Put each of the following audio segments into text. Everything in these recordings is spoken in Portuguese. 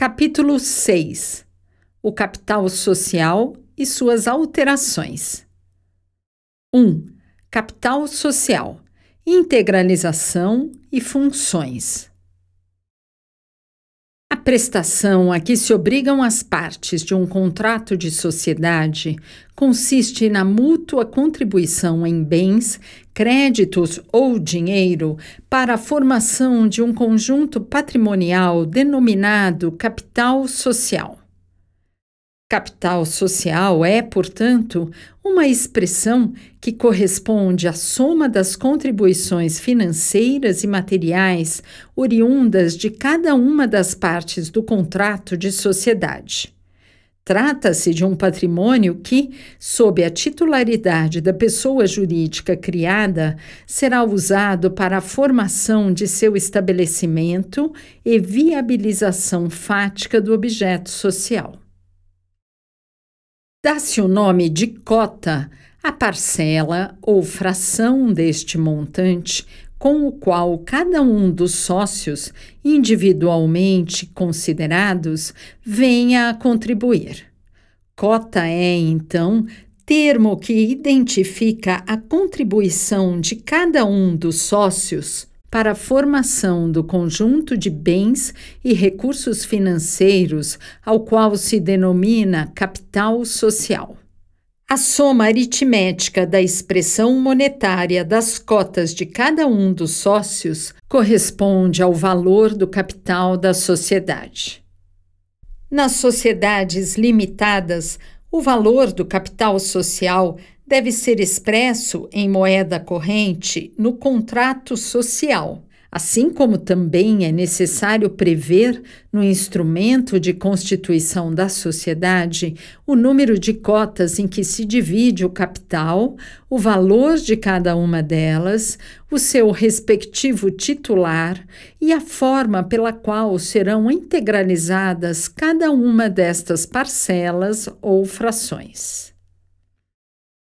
Capítulo 6 O capital social e suas alterações. 1. Capital social, integralização e funções. A prestação a que se obrigam as partes de um contrato de sociedade consiste na mútua contribuição em bens, créditos ou dinheiro para a formação de um conjunto patrimonial denominado capital social. Capital social é, portanto, uma expressão que corresponde à soma das contribuições financeiras e materiais oriundas de cada uma das partes do contrato de sociedade. Trata-se de um patrimônio que, sob a titularidade da pessoa jurídica criada, será usado para a formação de seu estabelecimento e viabilização fática do objeto social. Dá-se o nome de cota à parcela ou fração deste montante com o qual cada um dos sócios, individualmente considerados, venha a contribuir. Cota é, então, termo que identifica a contribuição de cada um dos sócios para a formação do conjunto de bens e recursos financeiros ao qual se denomina capital social. A soma aritmética da expressão monetária das cotas de cada um dos sócios corresponde ao valor do capital da sociedade. Nas sociedades limitadas, o valor do capital social deve ser expresso em moeda corrente no contrato social, assim como também é necessário prever no instrumento de constituição da sociedade o número de cotas em que se divide o capital, o valor de cada uma delas, o seu respectivo titular e a forma pela qual serão integralizadas cada uma destas parcelas ou frações.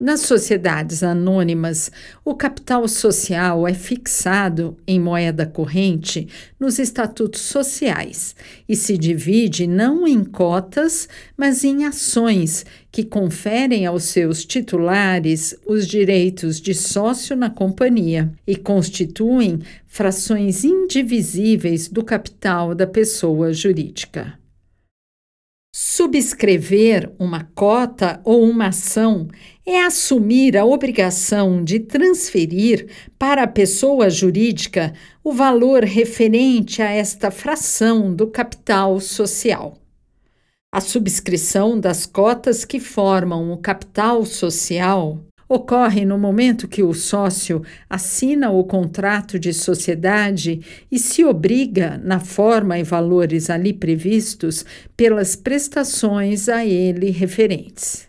Nas sociedades anônimas, o capital social é fixado em moeda corrente nos estatutos sociais e se divide não em cotas, mas em ações que conferem aos seus titulares os direitos de sócio na companhia e constituem frações indivisíveis do capital da pessoa jurídica. Subscrever uma cota ou uma ação é assumir a obrigação de transferir para a pessoa jurídica o valor referente a esta fração do capital social. A subscrição das cotas que formam o capital social ocorre no momento que o sócio assina o contrato de sociedade e se obriga, na forma e valores ali previstos, pelas prestações a ele referentes.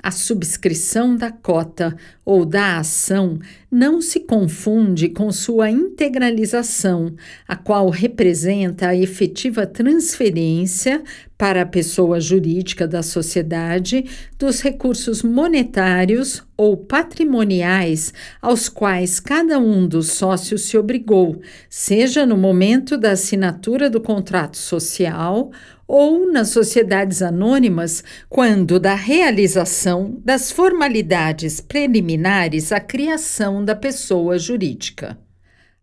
A subscrição da cota ou da ação não se confunde com sua integralização, a qual representa a efetiva transferência para a pessoa jurídica da sociedade dos recursos monetários ou patrimoniais aos quais cada um dos sócios se obrigou, seja no momento da assinatura do contrato social ou nas sociedades anônimas, quando da realização das formalidades preliminares à criação da pessoa jurídica.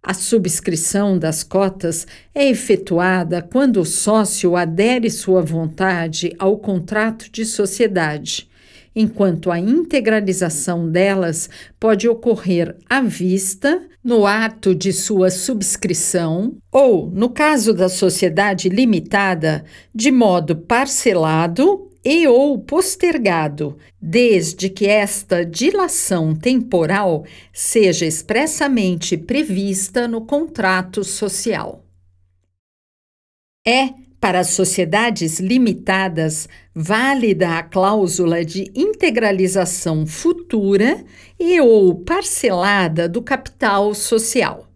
A subscrição das cotas é efetuada quando o sócio adere sua vontade ao contrato de sociedade enquanto a integralização delas pode ocorrer à vista, no ato de sua subscrição, ou, no caso da sociedade limitada, de modo parcelado e ou postergado, desde que esta dilação temporal seja expressamente prevista no contrato social. É para sociedades limitadas, válida a cláusula de integralização futura e ou parcelada do capital social.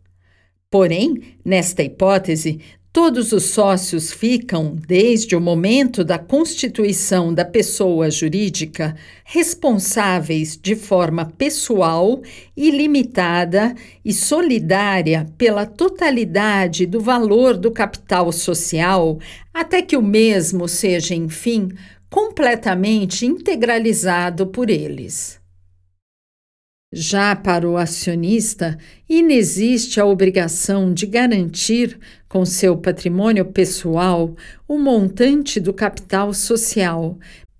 Porém, nesta hipótese, Todos os sócios ficam, desde o momento da constituição da pessoa jurídica, responsáveis de forma pessoal, ilimitada e solidária pela totalidade do valor do capital social, até que o mesmo seja, enfim, completamente integralizado por eles. Já para o acionista, inexiste a obrigação de garantir, com seu patrimônio pessoal, o montante do capital social,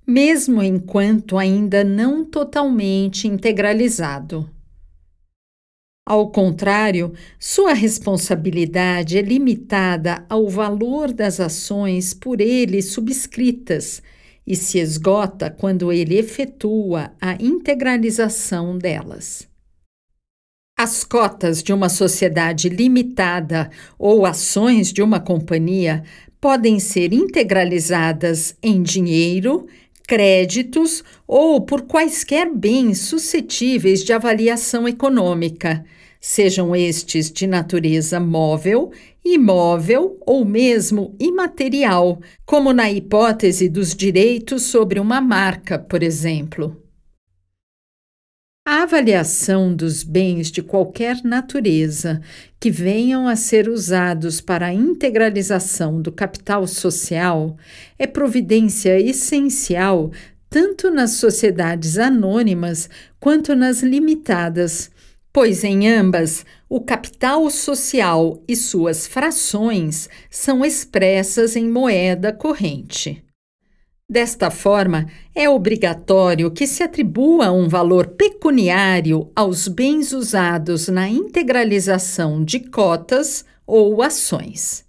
mesmo enquanto ainda não totalmente integralizado. Ao contrário, sua responsabilidade é limitada ao valor das ações por ele subscritas e se esgota quando ele efetua a integralização delas. As cotas de uma sociedade limitada ou ações de uma companhia podem ser integralizadas em dinheiro, créditos ou por quaisquer bens suscetíveis de avaliação econômica, sejam estes de natureza móvel, imóvel ou mesmo imaterial, como na hipótese dos direitos sobre uma marca, por exemplo. A avaliação dos bens de qualquer natureza que venham a ser usados para a integralização do capital social é providência essencial tanto nas sociedades anônimas quanto nas limitadas pois em ambas o capital social e suas frações são expressas em moeda corrente. Desta forma, é obrigatório que se atribua um valor pecuniário aos bens usados na integralização de cotas ou ações.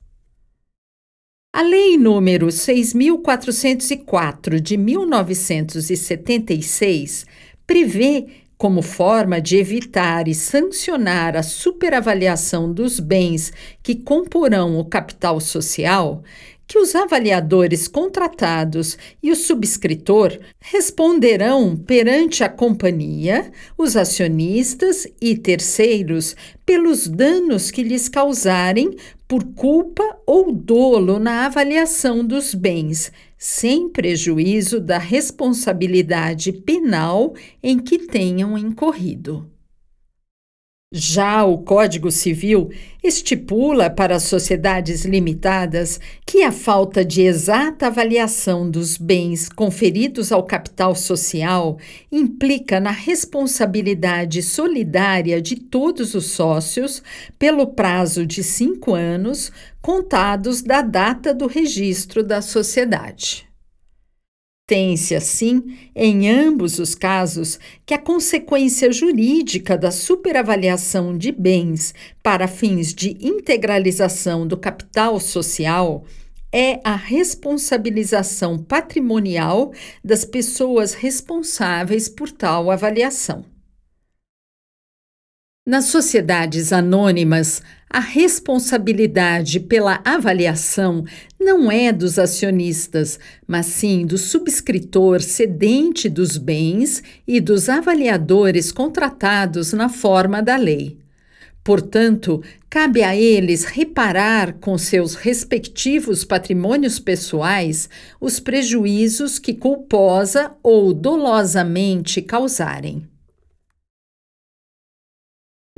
A Lei número 6.404 de 1976 prevê como forma de evitar e sancionar a superavaliação dos bens que comporão o capital social, que os avaliadores contratados e o subscritor responderão perante a companhia, os acionistas e terceiros pelos danos que lhes causarem por culpa ou dolo na avaliação dos bens sem prejuízo da responsabilidade penal em que tenham incorrido. Já o Código Civil estipula para as sociedades limitadas que a falta de exata avaliação dos bens conferidos ao capital social implica na responsabilidade solidária de todos os sócios pelo prazo de cinco anos contados da data do registro da sociedade. Tem-se, assim, em ambos os casos, que a consequência jurídica da superavaliação de bens para fins de integralização do capital social é a responsabilização patrimonial das pessoas responsáveis por tal avaliação. Nas sociedades anônimas, a responsabilidade pela avaliação não é dos acionistas, mas sim do subscritor cedente dos bens e dos avaliadores contratados na forma da lei. Portanto, cabe a eles reparar com seus respectivos patrimônios pessoais os prejuízos que culposa ou dolosamente causarem.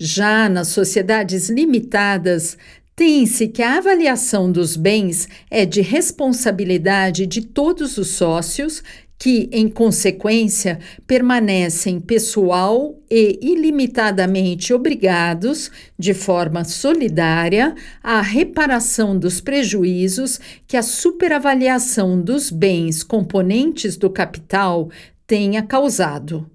Já nas sociedades limitadas, tem-se que a avaliação dos bens é de responsabilidade de todos os sócios, que, em consequência, permanecem pessoal e ilimitadamente obrigados, de forma solidária, à reparação dos prejuízos que a superavaliação dos bens componentes do capital tenha causado.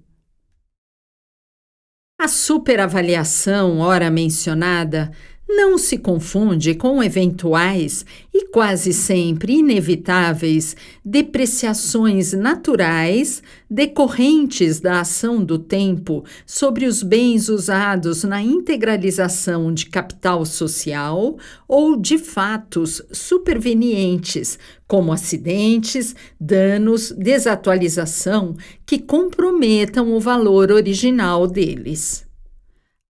A superavaliação, ora mencionada, não se confunde com eventuais e quase sempre inevitáveis depreciações naturais decorrentes da ação do tempo sobre os bens usados na integralização de capital social ou de fatos supervenientes, como acidentes, danos, desatualização que comprometam o valor original deles.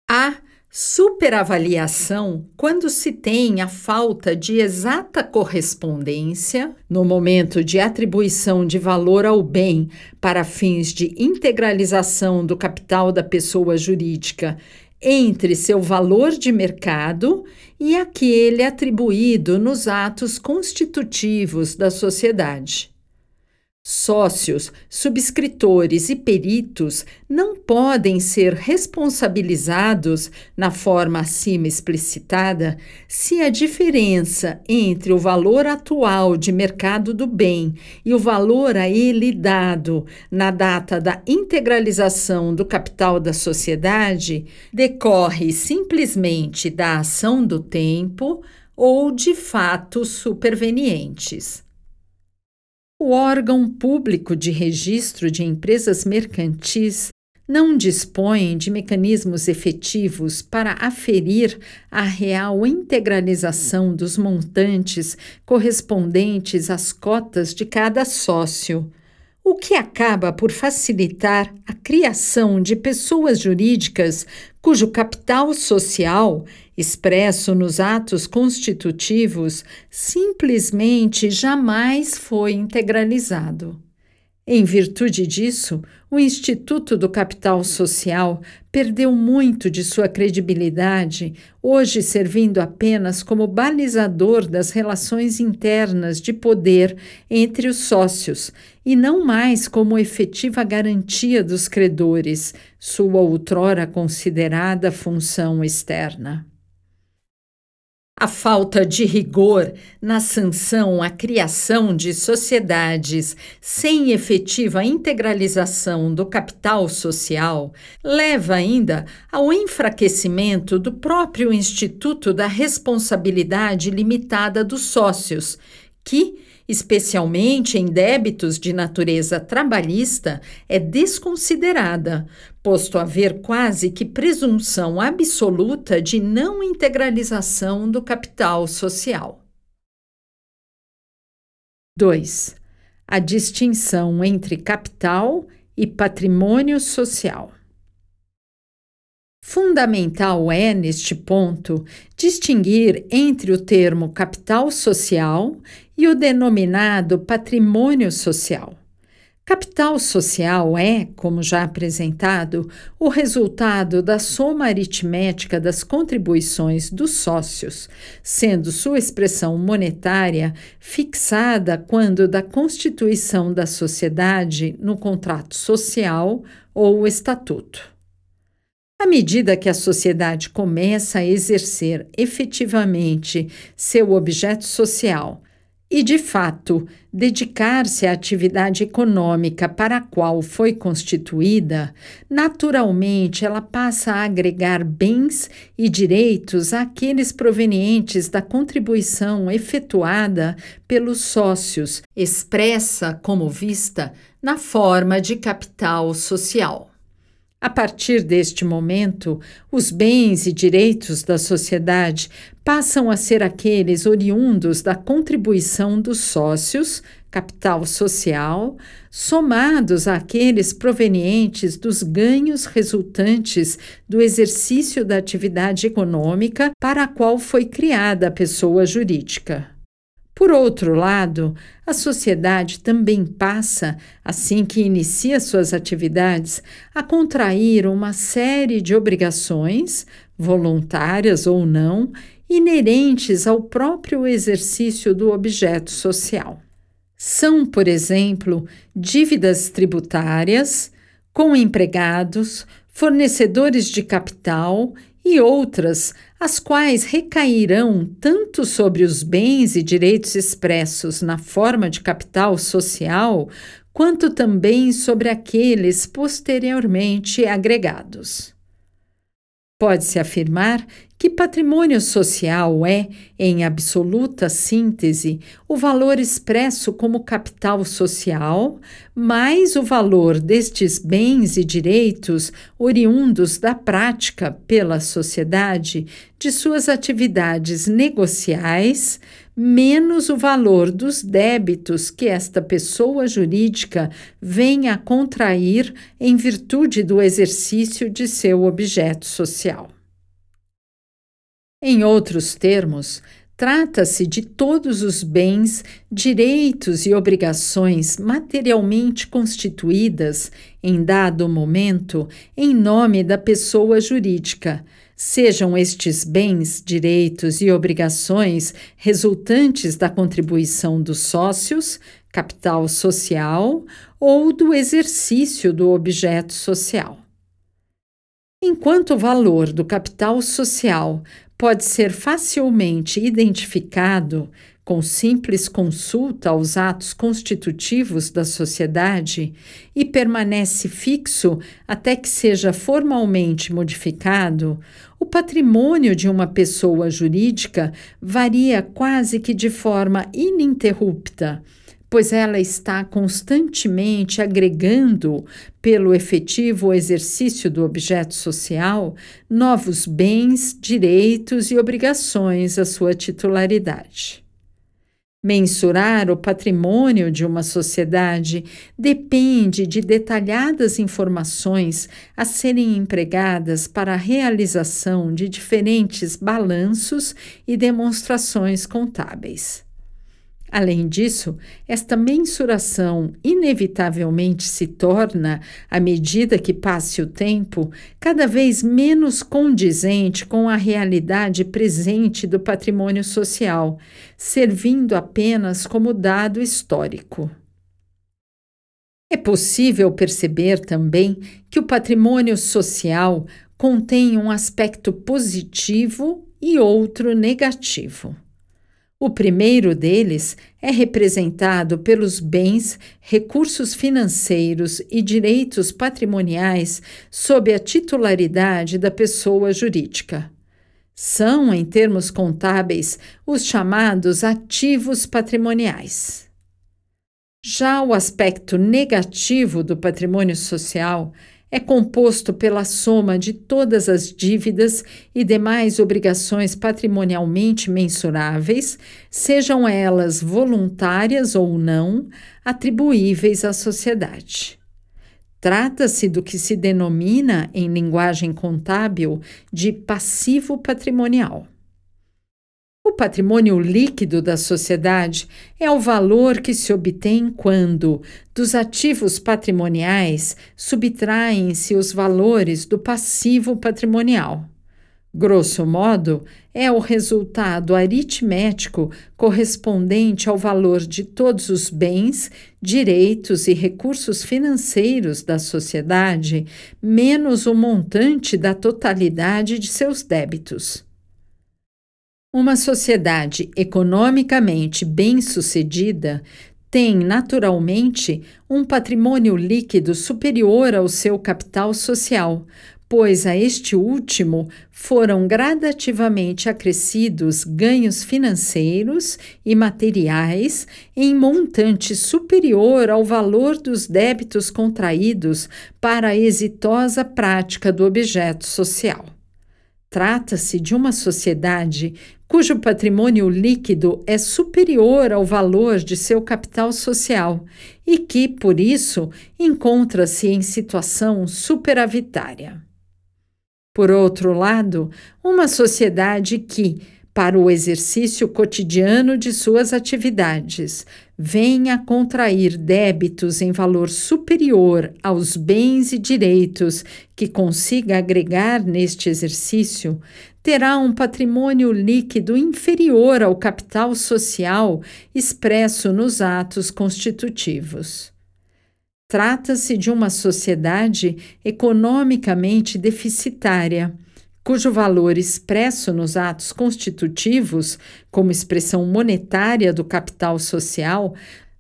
Há Superavaliação quando se tem a falta de exata correspondência no momento de atribuição de valor ao bem para fins de integralização do capital da pessoa jurídica entre seu valor de mercado e aquele atribuído nos atos constitutivos da sociedade. Sócios, subscritores e peritos não podem ser responsabilizados, na forma acima explicitada, se a diferença entre o valor atual de mercado do bem e o valor a ele dado na data da integralização do capital da sociedade decorre simplesmente da ação do tempo ou de fatos supervenientes. O órgão público de registro de empresas mercantis não dispõe de mecanismos efetivos para aferir a real integralização dos montantes correspondentes às cotas de cada sócio, o que acaba por facilitar a criação de pessoas jurídicas cujo capital social expresso nos atos constitutivos, simplesmente jamais foi integralizado. Em virtude disso, o Instituto do Capital Social perdeu muito de sua credibilidade, hoje servindo apenas como balizador das relações internas de poder entre os sócios e não mais como efetiva garantia dos credores, sua outrora considerada função externa. A falta de rigor na sanção à criação de sociedades sem efetiva integralização do capital social leva ainda ao enfraquecimento do próprio Instituto da Responsabilidade Limitada dos Sócios, que, especialmente em débitos de natureza trabalhista, é desconsiderada, posto haver quase que presunção absoluta de não integralização do capital social. 2. A distinção entre capital e patrimônio social. Fundamental é, neste ponto, distinguir entre o termo capital social e o denominado patrimônio social. Capital social é, como já apresentado, o resultado da soma aritmética das contribuições dos sócios, sendo sua expressão monetária fixada quando da constituição da sociedade no contrato social ou estatuto. À medida que a sociedade começa a exercer efetivamente seu objeto social e, de fato, dedicar-se à atividade econômica para a qual foi constituída, naturalmente ela passa a agregar bens e direitos àqueles provenientes da contribuição efetuada pelos sócios, expressa como vista na forma de capital social. A partir deste momento, os bens e direitos da sociedade passam a ser aqueles oriundos da contribuição dos sócios, capital social, somados àqueles provenientes dos ganhos resultantes do exercício da atividade econômica para a qual foi criada a pessoa jurídica. Por outro lado, a sociedade também passa, assim que inicia suas atividades, a contrair uma série de obrigações, voluntárias ou não, inerentes ao próprio exercício do objeto social. São, por exemplo, dívidas tributárias, com empregados, fornecedores de capital e outras, as quais recairão tanto sobre os bens e direitos expressos na forma de capital social, quanto também sobre aqueles posteriormente agregados. Pode-se afirmar que patrimônio social é, em absoluta síntese, o valor expresso como capital social, mais o valor destes bens e direitos oriundos da prática pela sociedade de suas atividades negociais, menos o valor dos débitos que esta pessoa jurídica vem a contrair em virtude do exercício de seu objeto social. Em outros termos, Trata-se de todos os bens, direitos e obrigações materialmente constituídas, em dado momento, em nome da pessoa jurídica, sejam estes bens, direitos e obrigações resultantes da contribuição dos sócios, capital social ou do exercício do objeto social. Enquanto o valor do capital social pode ser facilmente identificado com simples consulta aos atos constitutivos da sociedade e permanece fixo até que seja formalmente modificado, o patrimônio de uma pessoa jurídica varia quase que de forma ininterrupta pois ela está constantemente agregando, pelo efetivo exercício do objeto social, novos bens, direitos e obrigações à sua titularidade. Mensurar o patrimônio de uma sociedade depende de detalhadas informações a serem empregadas para a realização de diferentes balanços e demonstrações contábeis. Além disso, esta mensuração inevitavelmente se torna, à medida que passe o tempo, cada vez menos condizente com a realidade presente do patrimônio social, servindo apenas como dado histórico. É possível perceber também que o patrimônio social contém um aspecto positivo e outro negativo. O primeiro deles é representado pelos bens, recursos financeiros e direitos patrimoniais sob a titularidade da pessoa jurídica. São, em termos contábeis, os chamados ativos patrimoniais. Já o aspecto negativo do patrimônio social é composto pela soma de todas as dívidas e demais obrigações patrimonialmente mensuráveis, sejam elas voluntárias ou não, atribuíveis à sociedade. Trata-se do que se denomina, em linguagem contábil, de passivo patrimonial. O patrimônio líquido da sociedade é o valor que se obtém quando, dos ativos patrimoniais, subtraem-se os valores do passivo patrimonial. Grosso modo, é o resultado aritmético correspondente ao valor de todos os bens, direitos e recursos financeiros da sociedade, menos o montante da totalidade de seus débitos. Uma sociedade economicamente bem-sucedida tem, naturalmente, um patrimônio líquido superior ao seu capital social, pois a este último foram gradativamente acrescidos ganhos financeiros e materiais em montante superior ao valor dos débitos contraídos para a exitosa prática do objeto social. Trata-se de uma sociedade cujo patrimônio líquido é superior ao valor de seu capital social e que, por isso, encontra-se em situação superavitária. Por outro lado, uma sociedade que, para o exercício cotidiano de suas atividades, venha contrair débitos em valor superior aos bens e direitos que consiga agregar neste exercício, terá um patrimônio líquido inferior ao capital social expresso nos atos constitutivos. Trata-se de uma sociedade economicamente deficitária cujo valor expresso nos atos constitutivos, como expressão monetária do capital social,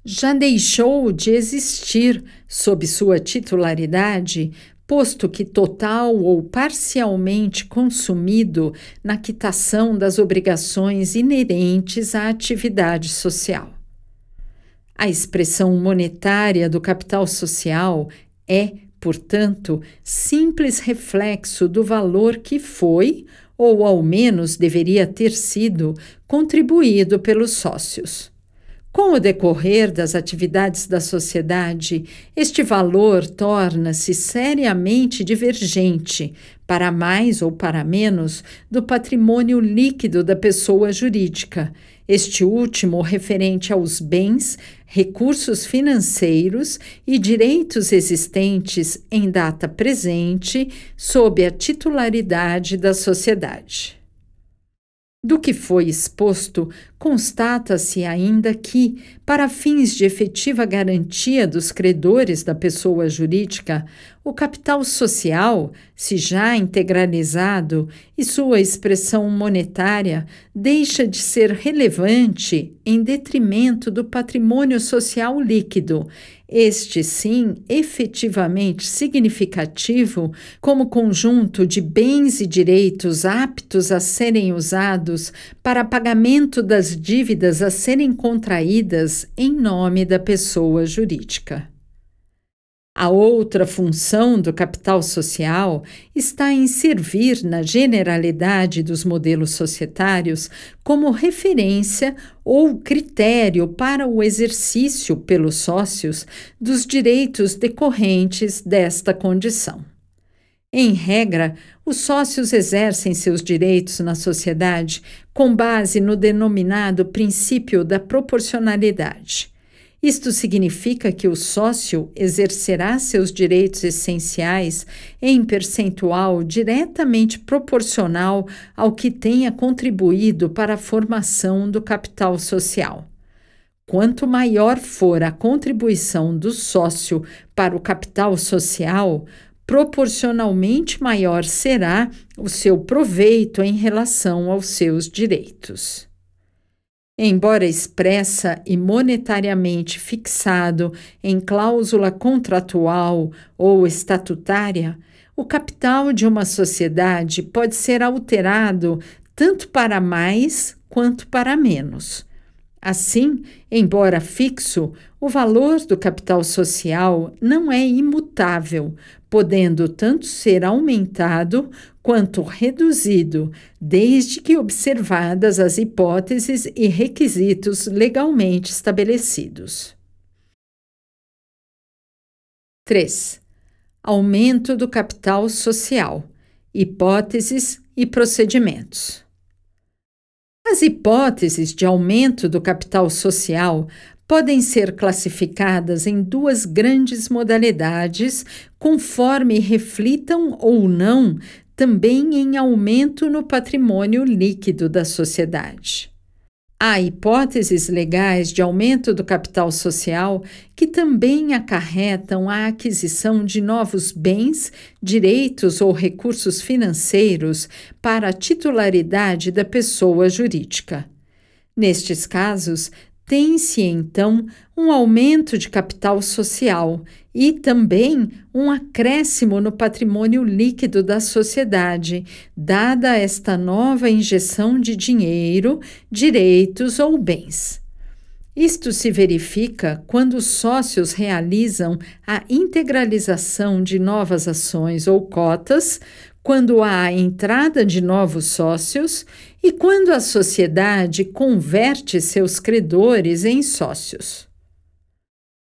já deixou de existir sob sua titularidade, posto que total ou parcialmente consumido na quitação das obrigações inerentes à atividade social. A expressão monetária do capital social é portanto, simples reflexo do valor que foi, ou ao menos deveria ter sido, contribuído pelos sócios. Com o decorrer das atividades da sociedade, este valor torna-se seriamente divergente, para mais ou para menos, do patrimônio líquido da pessoa jurídica, este último referente aos bens, recursos financeiros e direitos existentes em data presente sob a titularidade da sociedade. Do que foi exposto, constata-se ainda que, para fins de efetiva garantia dos credores da pessoa jurídica, o capital social, se já integralizado e sua expressão monetária, deixa de ser relevante em detrimento do patrimônio social líquido este sim efetivamente significativo como conjunto de bens e direitos aptos a serem usados para pagamento das dívidas a serem contraídas em nome da pessoa jurídica. A outra função do capital social está em servir na generalidade dos modelos societários como referência ou critério para o exercício pelos sócios dos direitos decorrentes desta condição. Em regra, os sócios exercem seus direitos na sociedade com base no denominado princípio da proporcionalidade. Isto significa que o sócio exercerá seus direitos essenciais em percentual diretamente proporcional ao que tenha contribuído para a formação do capital social. Quanto maior for a contribuição do sócio para o capital social, proporcionalmente maior será o seu proveito em relação aos seus direitos. Embora expressa e monetariamente fixado em cláusula contratual ou estatutária, o capital de uma sociedade pode ser alterado tanto para mais quanto para menos. Assim, embora fixo, o valor do capital social não é imutável, podendo tanto ser aumentado quanto reduzido, desde que observadas as hipóteses e requisitos legalmente estabelecidos. 3. Aumento do capital social, hipóteses e procedimentos. As hipóteses de aumento do capital social podem ser classificadas em duas grandes modalidades, conforme reflitam ou não também em aumento no patrimônio líquido da sociedade. Há hipóteses legais de aumento do capital social que também acarretam a aquisição de novos bens, direitos ou recursos financeiros para a titularidade da pessoa jurídica. Nestes casos, tem-se então um aumento de capital social e também um acréscimo no patrimônio líquido da sociedade, dada esta nova injeção de dinheiro, direitos ou bens. Isto se verifica quando os sócios realizam a integralização de novas ações ou cotas, quando há a entrada de novos sócios e quando a sociedade converte seus credores em sócios.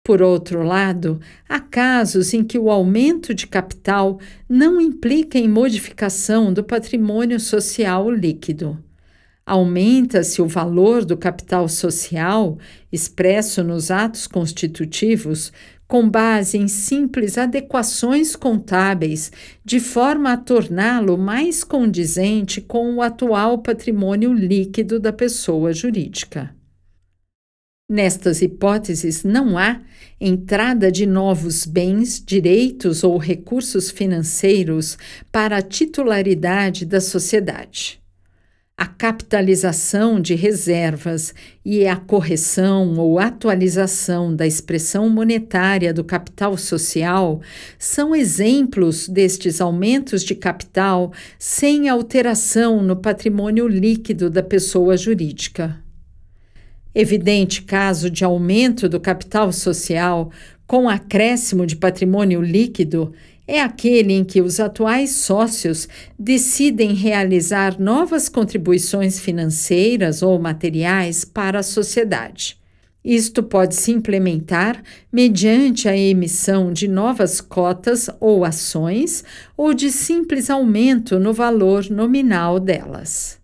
Por outro lado, há casos em que o aumento de capital não implica em modificação do patrimônio social líquido. Aumenta-se o valor do capital social, expresso nos atos constitutivos, com base em simples adequações contábeis, de forma a torná-lo mais condizente com o atual patrimônio líquido da pessoa jurídica. Nestas hipóteses, não há entrada de novos bens, direitos ou recursos financeiros para a titularidade da sociedade a capitalização de reservas e a correção ou atualização da expressão monetária do capital social são exemplos destes aumentos de capital sem alteração no patrimônio líquido da pessoa jurídica. Evidente caso de aumento do capital social com acréscimo de patrimônio líquido é aquele em que os atuais sócios decidem realizar novas contribuições financeiras ou materiais para a sociedade. Isto pode se implementar mediante a emissão de novas cotas ou ações ou de simples aumento no valor nominal delas.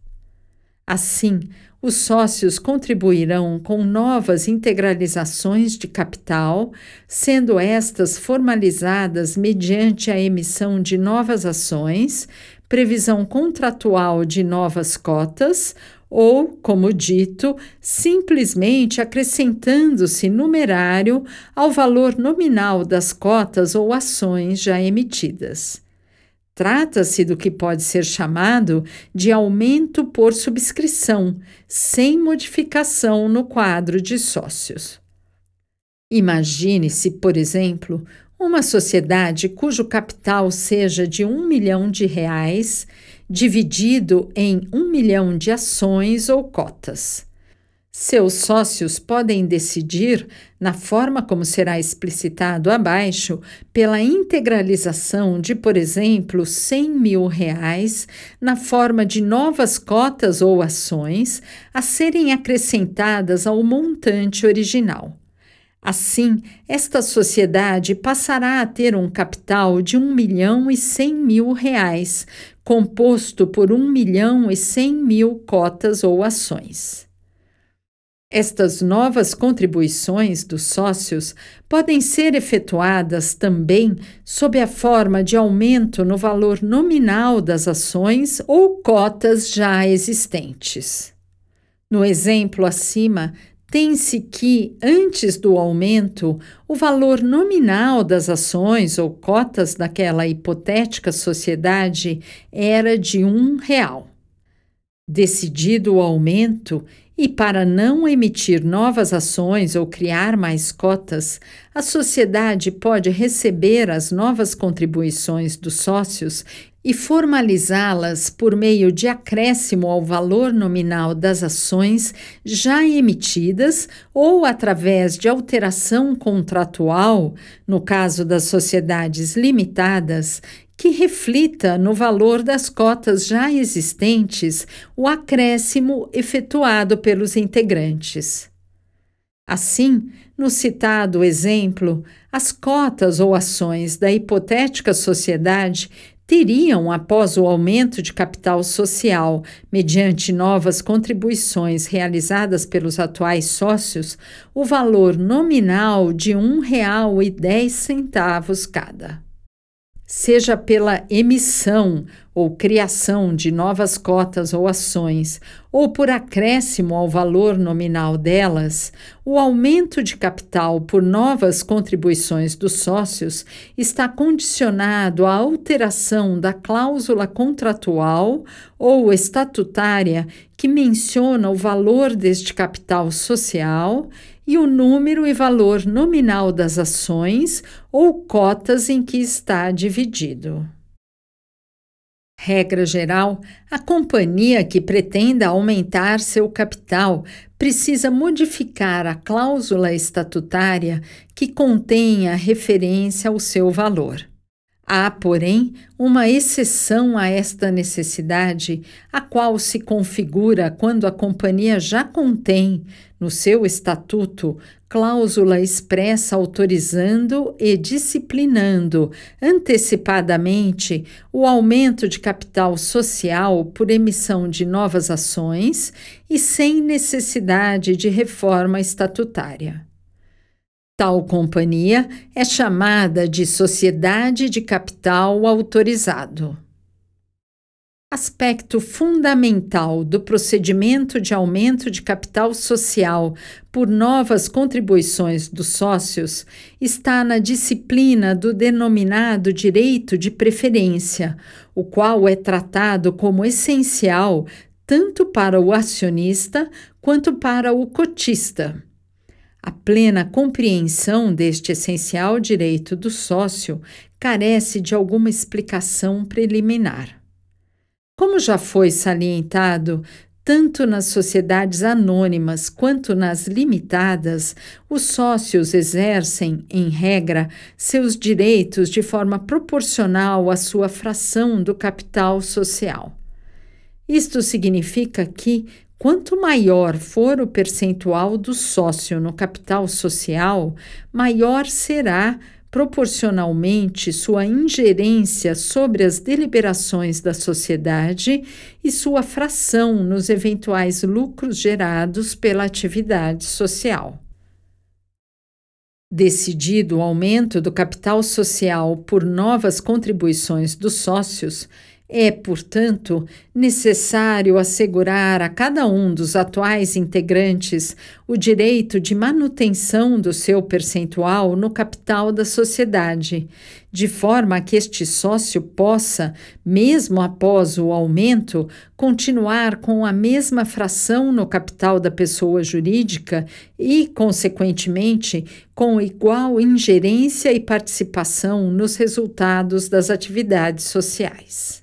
Assim, os sócios contribuirão com novas integralizações de capital, sendo estas formalizadas mediante a emissão de novas ações, previsão contratual de novas cotas ou, como dito, simplesmente acrescentando-se numerário ao valor nominal das cotas ou ações já emitidas. Trata-se do que pode ser chamado de aumento por subscrição, sem modificação no quadro de sócios. Imagine-se, por exemplo, uma sociedade cujo capital seja de um milhão de reais dividido em um milhão de ações ou cotas. Seus sócios podem decidir, na forma como será explicitado abaixo, pela integralização de, por exemplo, 100 mil reais na forma de novas cotas ou ações a serem acrescentadas ao montante original. Assim, esta sociedade passará a ter um capital de 1 milhão e 100 mil reais, composto por 1 milhão e 100 mil cotas ou ações. Estas novas contribuições dos sócios podem ser efetuadas também sob a forma de aumento no valor nominal das ações ou cotas já existentes. No exemplo acima, tem-se que, antes do aumento, o valor nominal das ações ou cotas daquela hipotética sociedade era de um real. Decidido o aumento, e para não emitir novas ações ou criar mais cotas, a sociedade pode receber as novas contribuições dos sócios e formalizá-las por meio de acréscimo ao valor nominal das ações já emitidas ou através de alteração contratual, no caso das sociedades limitadas, que reflita no valor das cotas já existentes o acréscimo efetuado pelos integrantes. Assim, no citado exemplo, as cotas ou ações da hipotética sociedade teriam, após o aumento de capital social, mediante novas contribuições realizadas pelos atuais sócios, o valor nominal de R$ 1,10 cada seja pela emissão ou criação de novas cotas ou ações, ou por acréscimo ao valor nominal delas, o aumento de capital por novas contribuições dos sócios está condicionado à alteração da cláusula contratual ou estatutária que menciona o valor deste capital social e o número e valor nominal das ações ou cotas em que está dividido. Regra geral: a companhia que pretenda aumentar seu capital precisa modificar a cláusula estatutária que contenha referência ao seu valor. Há, porém, uma exceção a esta necessidade, a qual se configura quando a companhia já contém, no seu estatuto, cláusula expressa autorizando e disciplinando antecipadamente o aumento de capital social por emissão de novas ações e sem necessidade de reforma estatutária. Tal companhia é chamada de sociedade de capital autorizado. Aspecto fundamental do procedimento de aumento de capital social por novas contribuições dos sócios está na disciplina do denominado direito de preferência, o qual é tratado como essencial tanto para o acionista quanto para o cotista. A plena compreensão deste essencial direito do sócio carece de alguma explicação preliminar. Como já foi salientado, tanto nas sociedades anônimas quanto nas limitadas, os sócios exercem, em regra, seus direitos de forma proporcional à sua fração do capital social. Isto significa que, Quanto maior for o percentual do sócio no capital social, maior será proporcionalmente sua ingerência sobre as deliberações da sociedade e sua fração nos eventuais lucros gerados pela atividade social. Decidido o aumento do capital social por novas contribuições dos sócios, é, portanto, necessário assegurar a cada um dos atuais integrantes o direito de manutenção do seu percentual no capital da sociedade, de forma que este sócio possa, mesmo após o aumento, continuar com a mesma fração no capital da pessoa jurídica e, consequentemente, com igual ingerência e participação nos resultados das atividades sociais.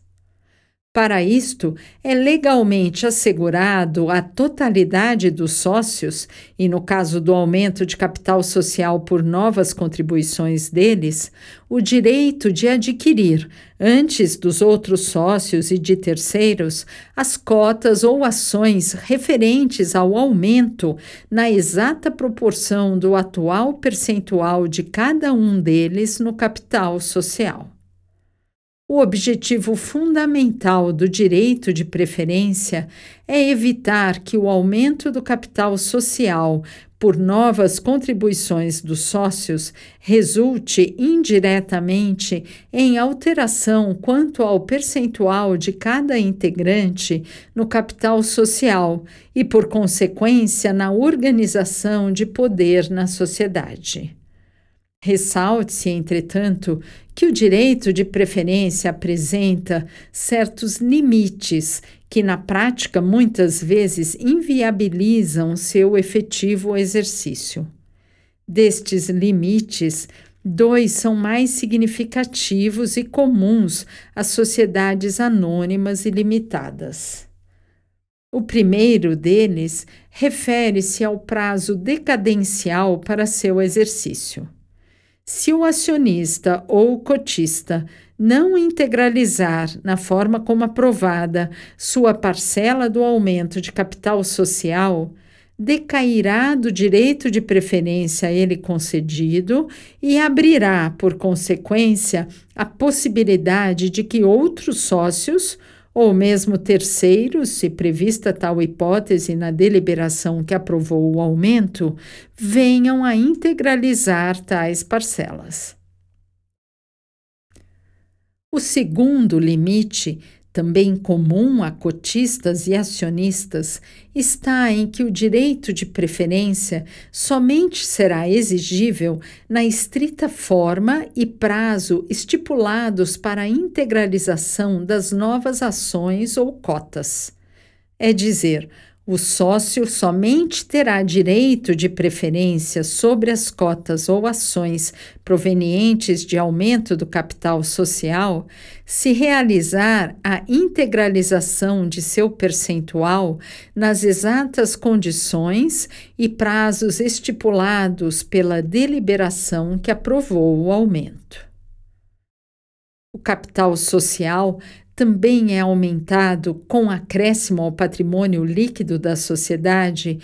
Para isto, é legalmente assegurado à totalidade dos sócios, e no caso do aumento de capital social por novas contribuições deles, o direito de adquirir, antes dos outros sócios e de terceiros, as cotas ou ações referentes ao aumento na exata proporção do atual percentual de cada um deles no capital social. O objetivo fundamental do direito de preferência é evitar que o aumento do capital social por novas contribuições dos sócios resulte indiretamente em alteração quanto ao percentual de cada integrante no capital social e, por consequência, na organização de poder na sociedade. Ressalte-se, entretanto, que o direito de preferência apresenta certos limites que, na prática, muitas vezes inviabilizam seu efetivo exercício. Destes limites, dois são mais significativos e comuns às sociedades anônimas e limitadas. O primeiro deles refere-se ao prazo decadencial para seu exercício. Se o acionista ou cotista não integralizar, na forma como aprovada, sua parcela do aumento de capital social, decairá do direito de preferência a ele concedido e abrirá, por consequência, a possibilidade de que outros sócios ou mesmo terceiros, se prevista tal hipótese na deliberação que aprovou o aumento, venham a integralizar tais parcelas. O segundo limite também comum a cotistas e acionistas, está em que o direito de preferência somente será exigível na estrita forma e prazo estipulados para a integralização das novas ações ou cotas. É dizer, o sócio somente terá direito de preferência sobre as cotas ou ações provenientes de aumento do capital social se realizar a integralização de seu percentual nas exatas condições e prazos estipulados pela deliberação que aprovou o aumento. O capital social também é aumentado com acréscimo ao patrimônio líquido da sociedade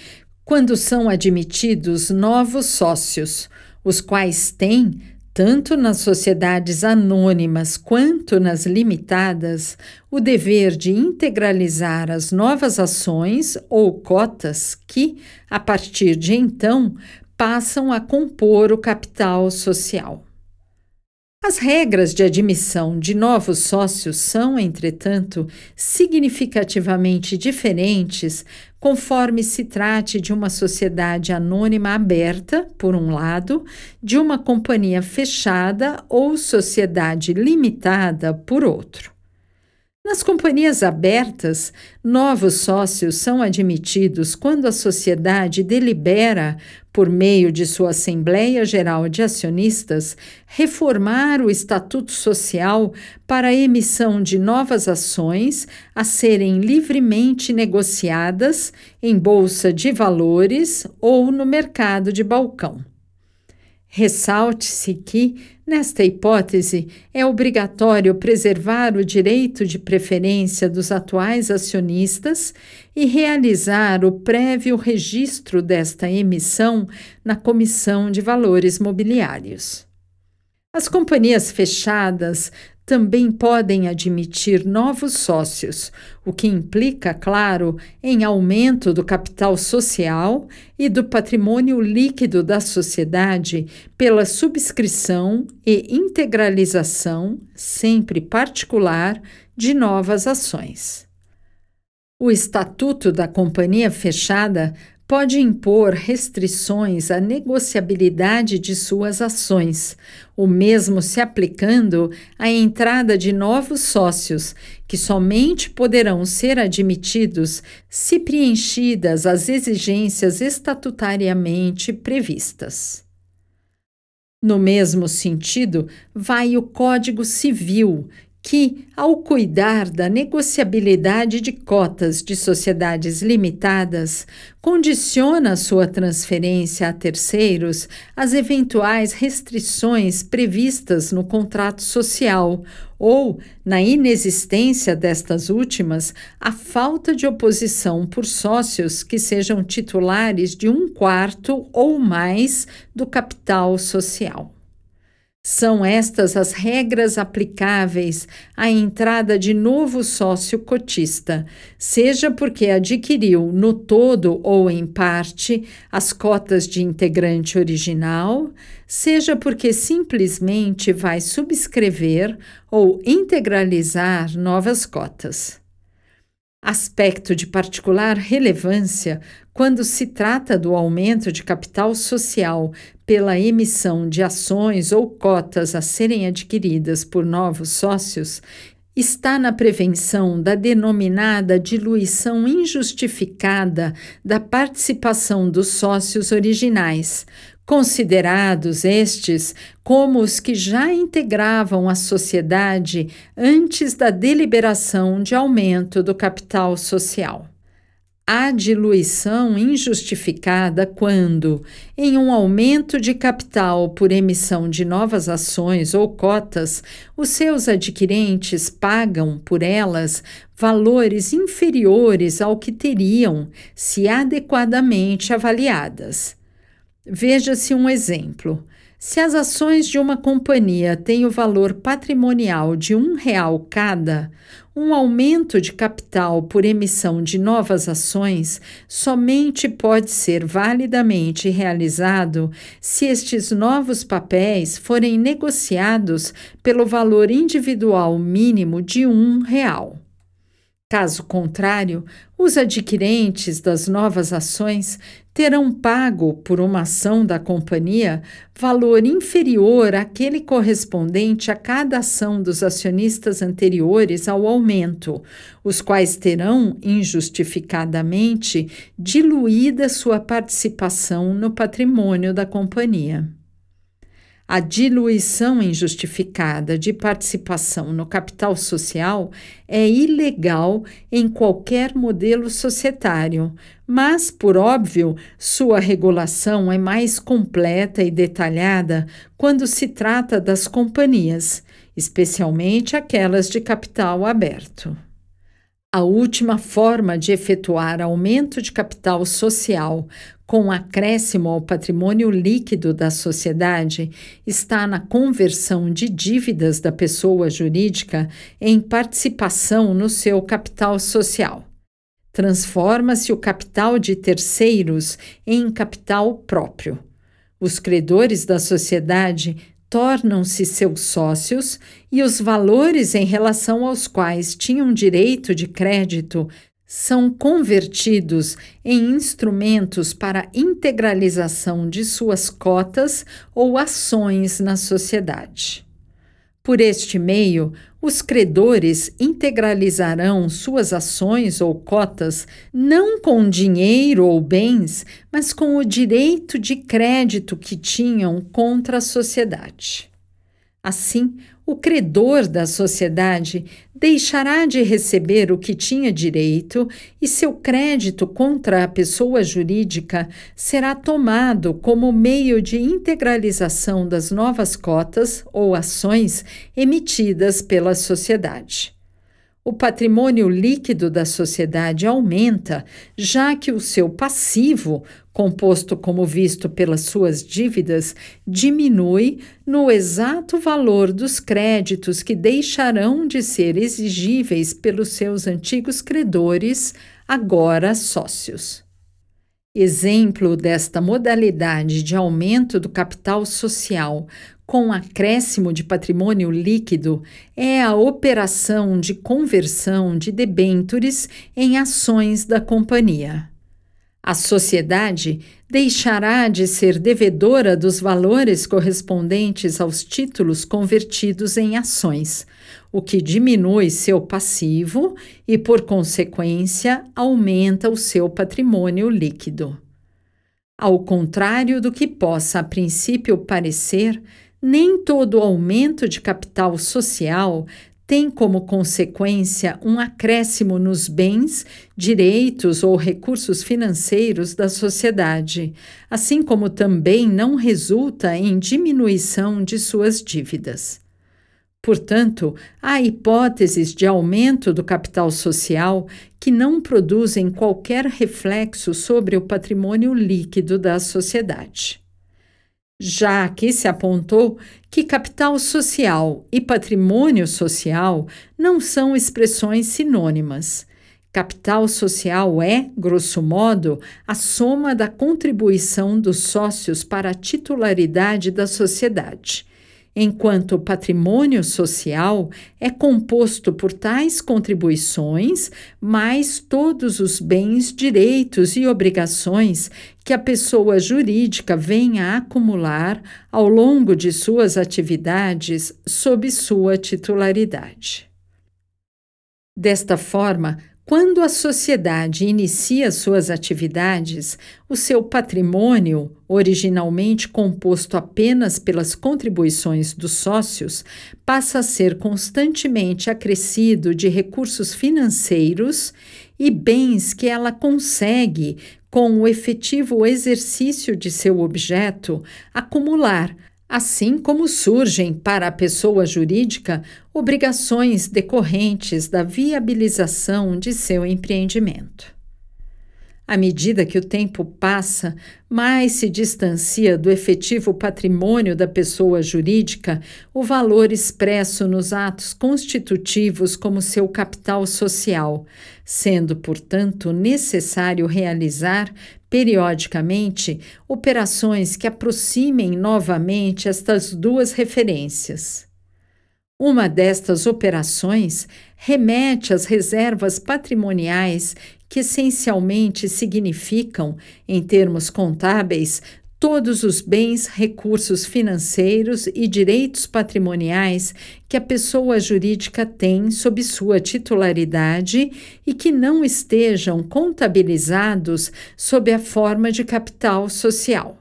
quando são admitidos novos sócios, os quais têm, tanto nas sociedades anônimas quanto nas limitadas, o dever de integralizar as novas ações ou cotas que, a partir de então, passam a compor o capital social. As regras de admissão de novos sócios são, entretanto, significativamente diferentes conforme se trate de uma sociedade anônima aberta, por um lado, de uma companhia fechada ou sociedade limitada, por outro. Nas companhias abertas, novos sócios são admitidos quando a sociedade delibera, por meio de sua Assembleia Geral de Acionistas, reformar o Estatuto Social para a emissão de novas ações a serem livremente negociadas em bolsa de valores ou no mercado de balcão. Ressalte-se que, nesta hipótese, é obrigatório preservar o direito de preferência dos atuais acionistas e realizar o prévio registro desta emissão na Comissão de Valores Mobiliários. As companhias fechadas também podem admitir novos sócios, o que implica, claro, em aumento do capital social e do patrimônio líquido da sociedade pela subscrição e integralização, sempre particular, de novas ações. O Estatuto da Companhia Fechada pode impor restrições à negociabilidade de suas ações, o mesmo se aplicando à entrada de novos sócios, que somente poderão ser admitidos se preenchidas as exigências estatutariamente previstas. No mesmo sentido, vai o Código Civil, que, ao cuidar da negociabilidade de cotas de sociedades limitadas, condiciona sua transferência a terceiros às eventuais restrições previstas no contrato social ou, na inexistência destas últimas, a falta de oposição por sócios que sejam titulares de um quarto ou mais do capital social. São estas as regras aplicáveis à entrada de novo sócio cotista, seja porque adquiriu no todo ou em parte as cotas de integrante original, seja porque simplesmente vai subscrever ou integralizar novas cotas. Aspecto de particular relevância quando se trata do aumento de capital social pela emissão de ações ou cotas a serem adquiridas por novos sócios está na prevenção da denominada diluição injustificada da participação dos sócios originais, considerados estes como os que já integravam a sociedade antes da deliberação de aumento do capital social. Há diluição injustificada quando, em um aumento de capital por emissão de novas ações ou cotas, os seus adquirentes pagam por elas valores inferiores ao que teriam se adequadamente avaliadas. Veja-se um exemplo. Se as ações de uma companhia têm o valor patrimonial de um real cada, um aumento de capital por emissão de novas ações somente pode ser validamente realizado se estes novos papéis forem negociados pelo valor individual mínimo de um real. Caso contrário, os adquirentes das novas ações terão pago por uma ação da companhia valor inferior àquele correspondente a cada ação dos acionistas anteriores ao aumento, os quais terão, injustificadamente, diluída sua participação no patrimônio da companhia. A diluição injustificada de participação no capital social é ilegal em qualquer modelo societário, mas, por óbvio, sua regulação é mais completa e detalhada quando se trata das companhias, especialmente aquelas de capital aberto. A última forma de efetuar aumento de capital social com acréscimo ao patrimônio líquido da sociedade está na conversão de dívidas da pessoa jurídica em participação no seu capital social. Transforma-se o capital de terceiros em capital próprio. Os credores da sociedade tornam-se seus sócios e os valores em relação aos quais tinham direito de crédito são convertidos em instrumentos para integralização de suas cotas ou ações na sociedade. Por este meio, os credores integralizarão suas ações ou cotas não com dinheiro ou bens, mas com o direito de crédito que tinham contra a sociedade. Assim, o credor da sociedade deixará de receber o que tinha direito e seu crédito contra a pessoa jurídica será tomado como meio de integralização das novas cotas ou ações emitidas pela sociedade. O patrimônio líquido da sociedade aumenta, já que o seu passivo, composto como visto pelas suas dívidas, diminui no exato valor dos créditos que deixarão de ser exigíveis pelos seus antigos credores, agora sócios. Exemplo desta modalidade de aumento do capital social com acréscimo de patrimônio líquido é a operação de conversão de debêntures em ações da companhia. A sociedade deixará de ser devedora dos valores correspondentes aos títulos convertidos em ações, o que diminui seu passivo e, por consequência, aumenta o seu patrimônio líquido. Ao contrário do que possa a princípio parecer, nem todo aumento de capital social tem como consequência um acréscimo nos bens, direitos ou recursos financeiros da sociedade, assim como também não resulta em diminuição de suas dívidas. Portanto, há hipóteses de aumento do capital social que não produzem qualquer reflexo sobre o patrimônio líquido da sociedade já que se apontou que capital social e patrimônio social não são expressões sinônimas. Capital social é, grosso modo, a soma da contribuição dos sócios para a titularidade da sociedade enquanto o patrimônio social é composto por tais contribuições, mais todos os bens, direitos e obrigações que a pessoa jurídica venha a acumular ao longo de suas atividades sob sua titularidade. Desta forma, quando a sociedade inicia suas atividades, o seu patrimônio, originalmente composto apenas pelas contribuições dos sócios, passa a ser constantemente acrescido de recursos financeiros e bens que ela consegue, com o efetivo exercício de seu objeto, acumular assim como surgem para a pessoa jurídica obrigações decorrentes da viabilização de seu empreendimento. À medida que o tempo passa, mais se distancia do efetivo patrimônio da pessoa jurídica o valor expresso nos atos constitutivos como seu capital social, sendo, portanto, necessário realizar periodicamente operações que aproximem novamente estas duas referências. Uma destas operações remete às reservas patrimoniais, que essencialmente significam, em termos contábeis, todos os bens, recursos financeiros e direitos patrimoniais que a pessoa jurídica tem sob sua titularidade e que não estejam contabilizados sob a forma de capital social.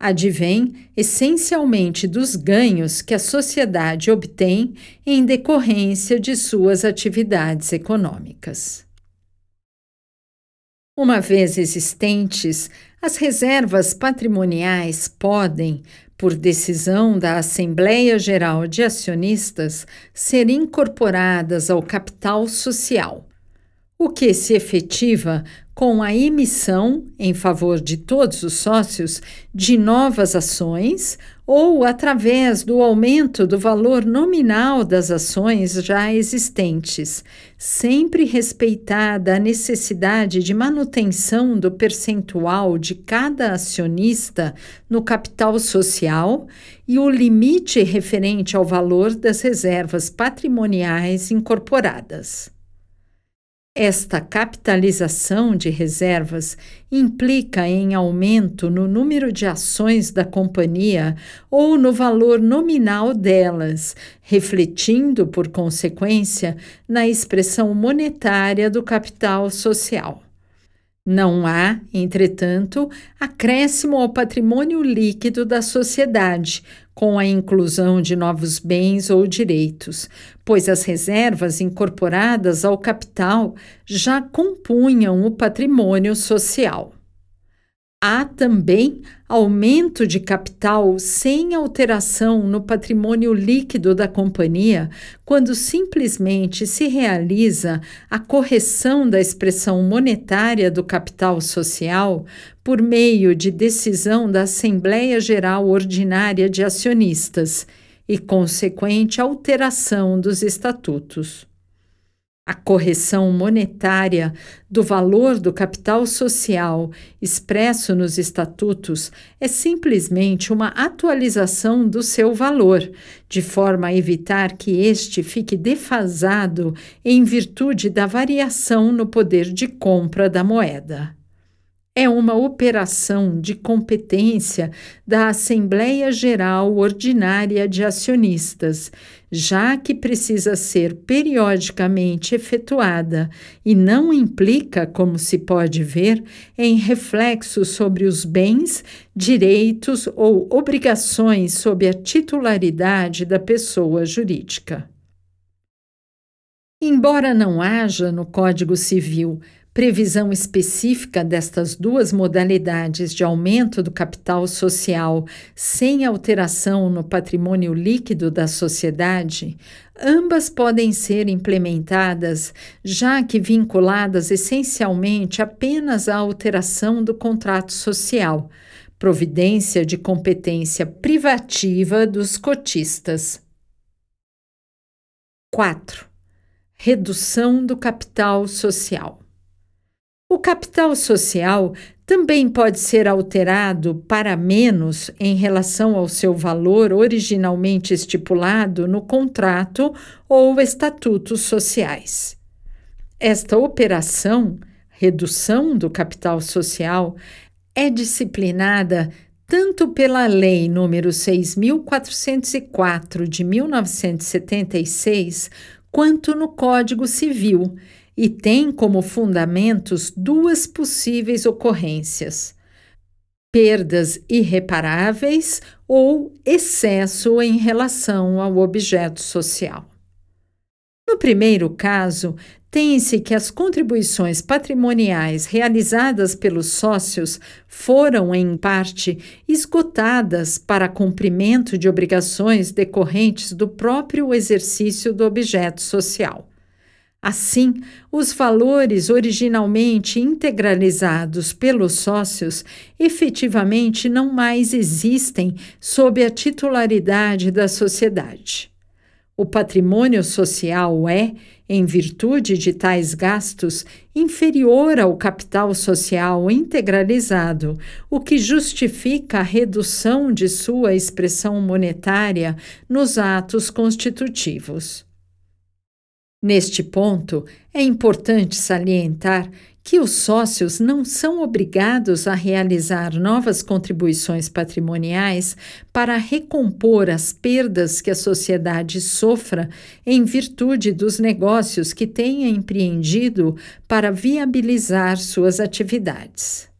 Advém essencialmente dos ganhos que a sociedade obtém em decorrência de suas atividades econômicas. Uma vez existentes, as reservas patrimoniais podem, por decisão da Assembleia Geral de Acionistas, ser incorporadas ao capital social, o que se efetiva com a emissão, em favor de todos os sócios, de novas ações ou através do aumento do valor nominal das ações já existentes, sempre respeitada a necessidade de manutenção do percentual de cada acionista no capital social e o limite referente ao valor das reservas patrimoniais incorporadas. Esta capitalização de reservas implica em aumento no número de ações da companhia ou no valor nominal delas, refletindo, por consequência, na expressão monetária do capital social. Não há, entretanto, acréscimo ao patrimônio líquido da sociedade, com a inclusão de novos bens ou direitos, pois as reservas incorporadas ao capital já compunham o patrimônio social. Há também aumento de capital sem alteração no patrimônio líquido da companhia, quando simplesmente se realiza a correção da expressão monetária do capital social por meio de decisão da Assembleia Geral Ordinária de Acionistas e consequente alteração dos estatutos. A correção monetária do valor do capital social expresso nos estatutos é simplesmente uma atualização do seu valor, de forma a evitar que este fique defasado em virtude da variação no poder de compra da moeda. É uma operação de competência da Assembleia Geral Ordinária de Acionistas, já que precisa ser periodicamente efetuada e não implica, como se pode ver, em reflexos sobre os bens, direitos ou obrigações sob a titularidade da pessoa jurídica. Embora não haja no Código Civil previsão específica destas duas modalidades de aumento do capital social sem alteração no patrimônio líquido da sociedade, ambas podem ser implementadas, já que vinculadas essencialmente apenas à alteração do contrato social, providência de competência privativa dos cotistas. 4. Redução do capital social. O capital social também pode ser alterado para menos em relação ao seu valor originalmente estipulado no contrato ou estatutos sociais. Esta operação, redução do capital social, é disciplinada tanto pela Lei nº 6.404 de 1976 quanto no Código Civil e tem como fundamentos duas possíveis ocorrências: perdas irreparáveis ou excesso em relação ao objeto social. No primeiro caso, tem-se que as contribuições patrimoniais realizadas pelos sócios foram, em parte, esgotadas para cumprimento de obrigações decorrentes do próprio exercício do objeto social. Assim, os valores originalmente integralizados pelos sócios efetivamente não mais existem sob a titularidade da sociedade. O patrimônio social é, em virtude de tais gastos, inferior ao capital social integralizado, o que justifica a redução de sua expressão monetária nos atos constitutivos. Neste ponto, é importante salientar que os sócios não são obrigados a realizar novas contribuições patrimoniais para recompor as perdas que a sociedade sofra em virtude dos negócios que tenha empreendido para viabilizar suas atividades.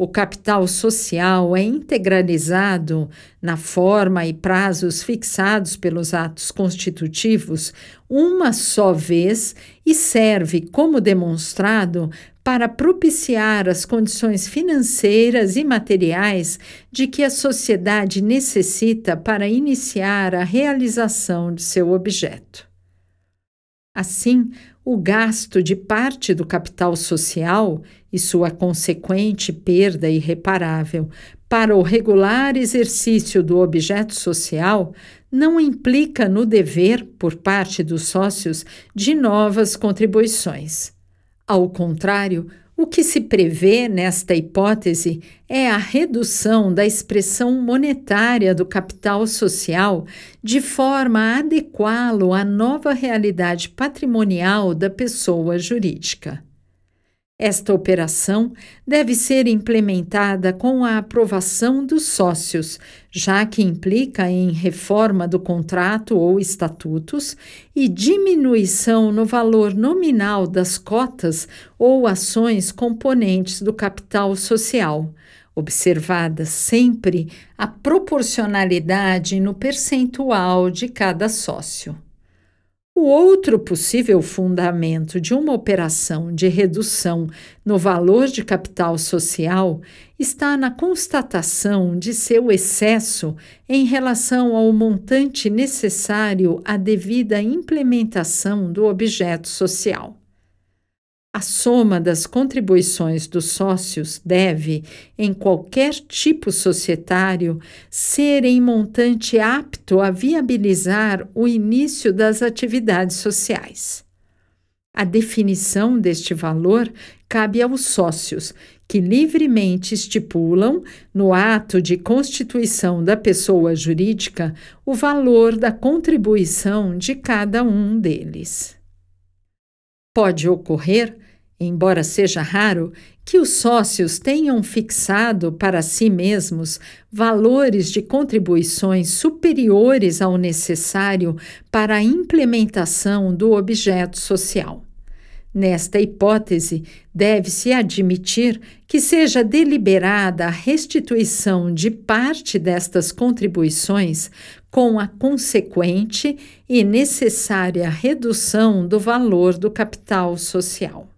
O capital social é integralizado na forma e prazos fixados pelos atos constitutivos uma só vez e serve, como demonstrado, para propiciar as condições financeiras e materiais de que a sociedade necessita para iniciar a realização de seu objeto. Assim, o gasto de parte do capital social e sua consequente perda irreparável para o regular exercício do objeto social não implica no dever, por parte dos sócios, de novas contribuições. Ao contrário, o que se prevê nesta hipótese é a redução da expressão monetária do capital social de forma a adequá-lo à nova realidade patrimonial da pessoa jurídica. Esta operação deve ser implementada com a aprovação dos sócios, já que implica em reforma do contrato ou estatutos e diminuição no valor nominal das cotas ou ações componentes do capital social, observada sempre a proporcionalidade no percentual de cada sócio. O outro possível fundamento de uma operação de redução no valor de capital social está na constatação de seu excesso em relação ao montante necessário à devida implementação do objeto social. A soma das contribuições dos sócios deve, em qualquer tipo societário, ser em montante apto a viabilizar o início das atividades sociais. A definição deste valor cabe aos sócios, que livremente estipulam, no ato de constituição da pessoa jurídica, o valor da contribuição de cada um deles. Pode ocorrer, embora seja raro, que os sócios tenham fixado para si mesmos valores de contribuições superiores ao necessário para a implementação do objeto social. Nesta hipótese, deve-se admitir que seja deliberada a restituição de parte destas contribuições com a consequente e necessária redução do valor do capital social.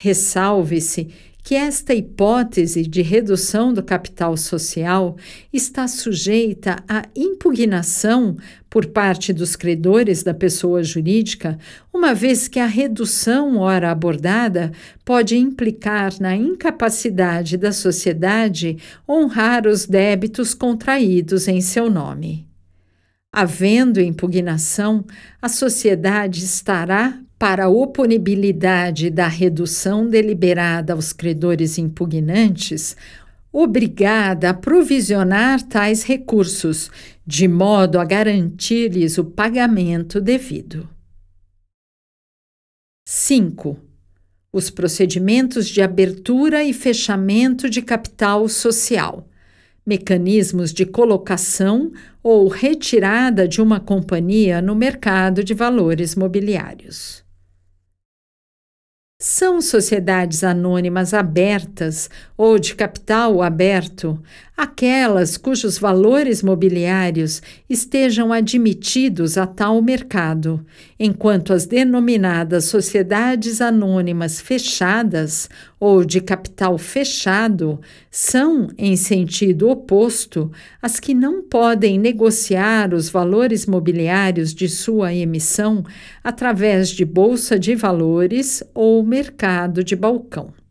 Ressalve-se que esta hipótese de redução do capital social está sujeita à impugnação por parte dos credores da pessoa jurídica, uma vez que a redução ora abordada pode implicar na incapacidade da sociedade honrar os débitos contraídos em seu nome. Havendo impugnação, a sociedade estará para a oponibilidade da redução deliberada aos credores impugnantes, obrigada a provisionar tais recursos, de modo a garantir-lhes o pagamento devido. 5. Os procedimentos de abertura e fechamento de capital social mecanismos de colocação ou retirada de uma companhia no mercado de valores mobiliários. São sociedades anônimas abertas ou de capital aberto aquelas cujos valores mobiliários estejam admitidos a tal mercado, enquanto as denominadas sociedades anônimas fechadas ou de capital fechado são, em sentido oposto, as que não podem negociar os valores mobiliários de sua emissão através de bolsa de valores ou mercado de balcão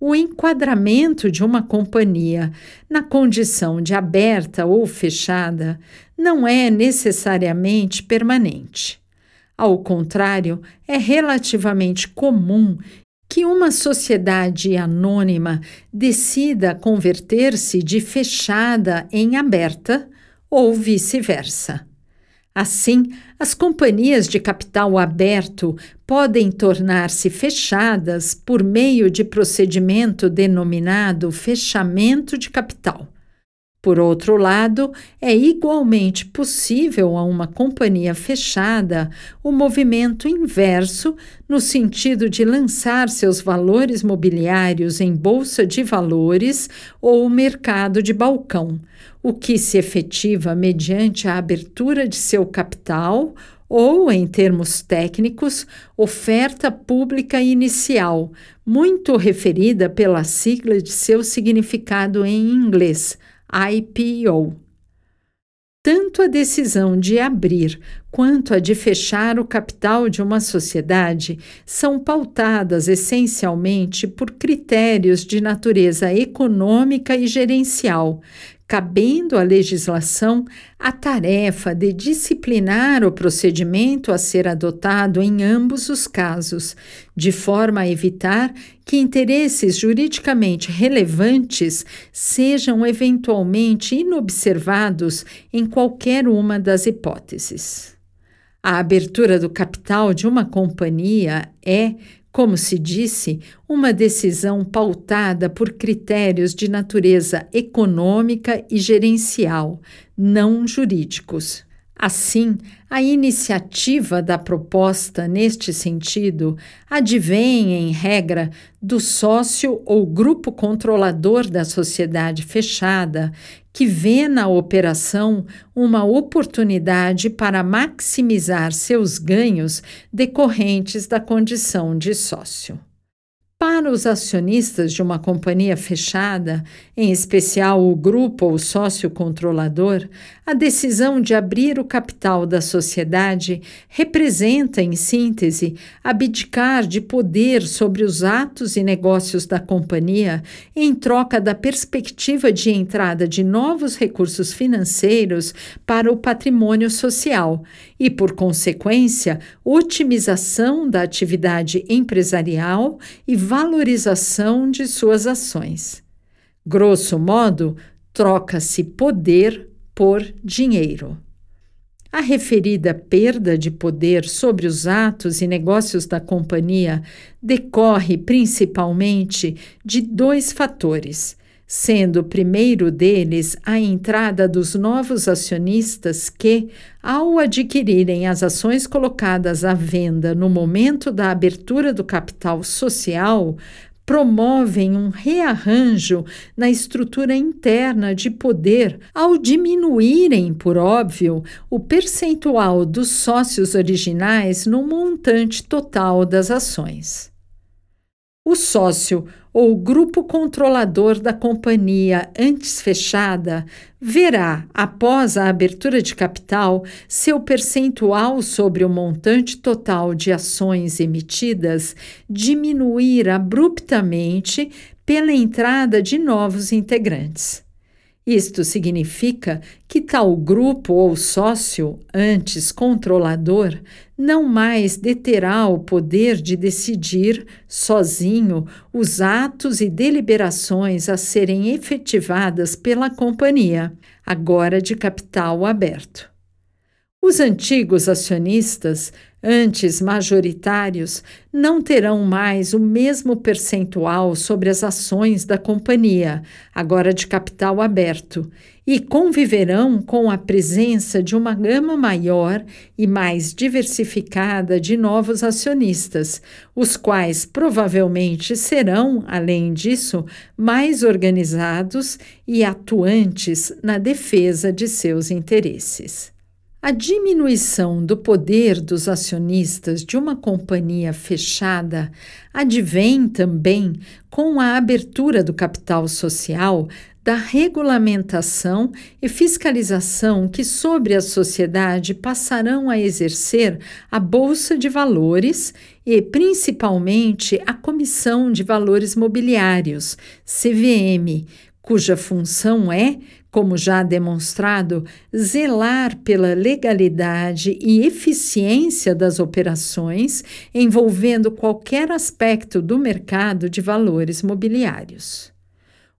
o enquadramento de uma companhia na condição de aberta ou fechada não é necessariamente permanente. Ao contrário, é relativamente comum que uma sociedade anônima decida converter-se de fechada em aberta ou vice-versa. Assim, as companhias de capital aberto podem tornar-se fechadas por meio de procedimento denominado fechamento de capital. Por outro lado, é igualmente possível a uma companhia fechada o movimento inverso, no sentido de lançar seus valores mobiliários em bolsa de valores ou mercado de balcão, o que se efetiva mediante a abertura de seu capital ou, em termos técnicos, oferta pública inicial, muito referida pela sigla de seu significado em inglês IPO. Tanto a decisão de abrir quanto a de fechar o capital de uma sociedade são pautadas essencialmente por critérios de natureza econômica e gerencial, cabendo à legislação a tarefa de disciplinar o procedimento a ser adotado em ambos os casos, de forma a evitar que interesses juridicamente relevantes sejam eventualmente inobservados em qualquer uma das hipóteses. A abertura do capital de uma companhia é, como se disse, uma decisão pautada por critérios de natureza econômica e gerencial, não jurídicos. Assim, a iniciativa da proposta neste sentido advém, em regra, do sócio ou grupo controlador da sociedade fechada, que vê na operação uma oportunidade para maximizar seus ganhos decorrentes da condição de sócio. Para os acionistas de uma companhia fechada, em especial o grupo ou sócio controlador, a decisão de abrir o capital da sociedade representa, em síntese, abdicar de poder sobre os atos e negócios da companhia em troca da perspectiva de entrada de novos recursos financeiros para o patrimônio social e, por consequência, otimização da atividade empresarial e valorização de suas ações. Grosso modo, troca-se poder por dinheiro. A referida perda de poder sobre os atos e negócios da companhia decorre principalmente de dois fatores sendo o primeiro deles a entrada dos novos acionistas que, ao adquirirem as ações colocadas à venda no momento da abertura do capital social, promovem um rearranjo na estrutura interna de poder ao diminuírem, por óbvio, o percentual dos sócios originais no montante total das ações. O sócio ou grupo controlador da companhia antes fechada verá, após a abertura de capital, seu percentual sobre o montante total de ações emitidas diminuir abruptamente pela entrada de novos integrantes. Isto significa que tal grupo ou sócio, antes controlador, não mais deterá o poder de decidir sozinho os atos e deliberações a serem efetivadas pela companhia, agora de capital aberto. Os antigos acionistas antes majoritários, não terão mais o mesmo percentual sobre as ações da companhia, agora de capital aberto, e conviverão com a presença de uma gama maior e mais diversificada de novos acionistas, os quais provavelmente serão, além disso, mais organizados e atuantes na defesa de seus interesses. A diminuição do poder dos acionistas de uma companhia fechada advém também com a abertura do capital social da regulamentação e fiscalização que sobre a sociedade passarão a exercer a Bolsa de Valores e, principalmente, a Comissão de Valores Mobiliários, CVM, cuja função é como já demonstrado, zelar pela legalidade e eficiência das operações envolvendo qualquer aspecto do mercado de valores mobiliários.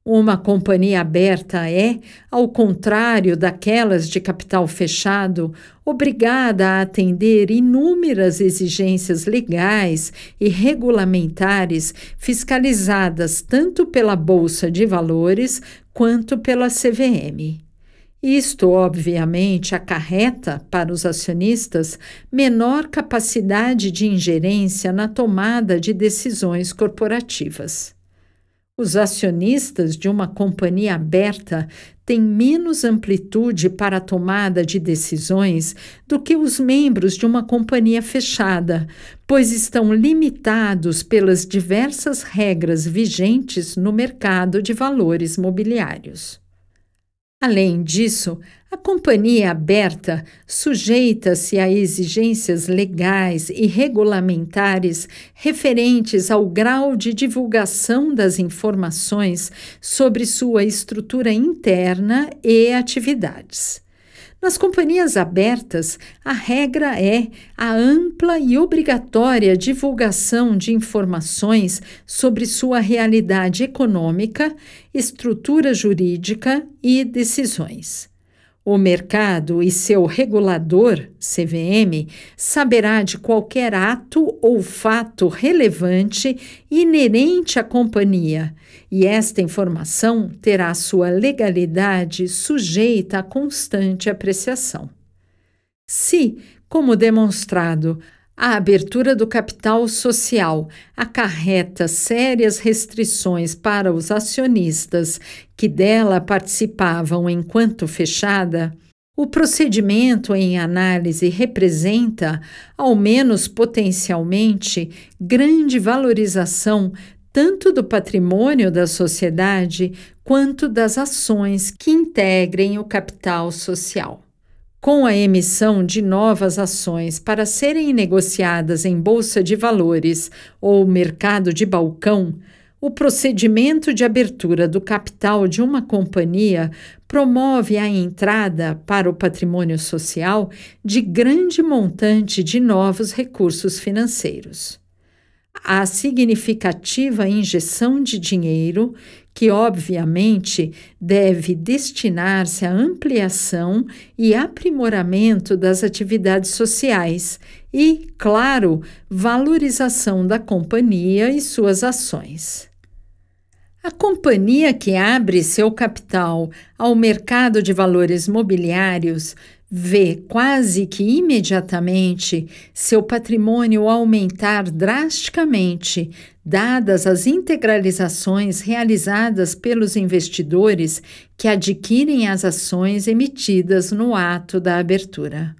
Uma companhia aberta é, ao contrário daquelas de capital fechado, obrigada a atender inúmeras exigências legais e regulamentares fiscalizadas tanto pela Bolsa de Valores quanto pela CVM. Isto, obviamente, acarreta para os acionistas menor capacidade de ingerência na tomada de decisões corporativas. Os acionistas de uma companhia aberta têm menos amplitude para a tomada de decisões do que os membros de uma companhia fechada, pois estão limitados pelas diversas regras vigentes no mercado de valores mobiliários. Além disso, a companhia aberta sujeita-se a exigências legais e regulamentares referentes ao grau de divulgação das informações sobre sua estrutura interna e atividades. Nas companhias abertas, a regra é a ampla e obrigatória divulgação de informações sobre sua realidade econômica, estrutura jurídica e decisões. O mercado e seu regulador, CVM, saberá de qualquer ato ou fato relevante inerente à companhia, e esta informação terá sua legalidade sujeita a constante apreciação. Se, como demonstrado, a abertura do capital social acarreta sérias restrições para os acionistas que dela participavam enquanto fechada, o procedimento em análise representa, ao menos potencialmente, grande valorização tanto do patrimônio da sociedade quanto das ações que integrem o capital social. Com a emissão de novas ações para serem negociadas em bolsa de valores ou mercado de balcão, o procedimento de abertura do capital de uma companhia promove a entrada para o patrimônio social de grande montante de novos recursos financeiros. A significativa injeção de dinheiro, que obviamente deve destinar-se à ampliação e aprimoramento das atividades sociais e, claro, valorização da companhia e suas ações. A companhia que abre seu capital ao mercado de valores mobiliários vê quase que imediatamente seu patrimônio aumentar drasticamente, dadas as integralizações realizadas pelos investidores que adquirem as ações emitidas no ato da abertura.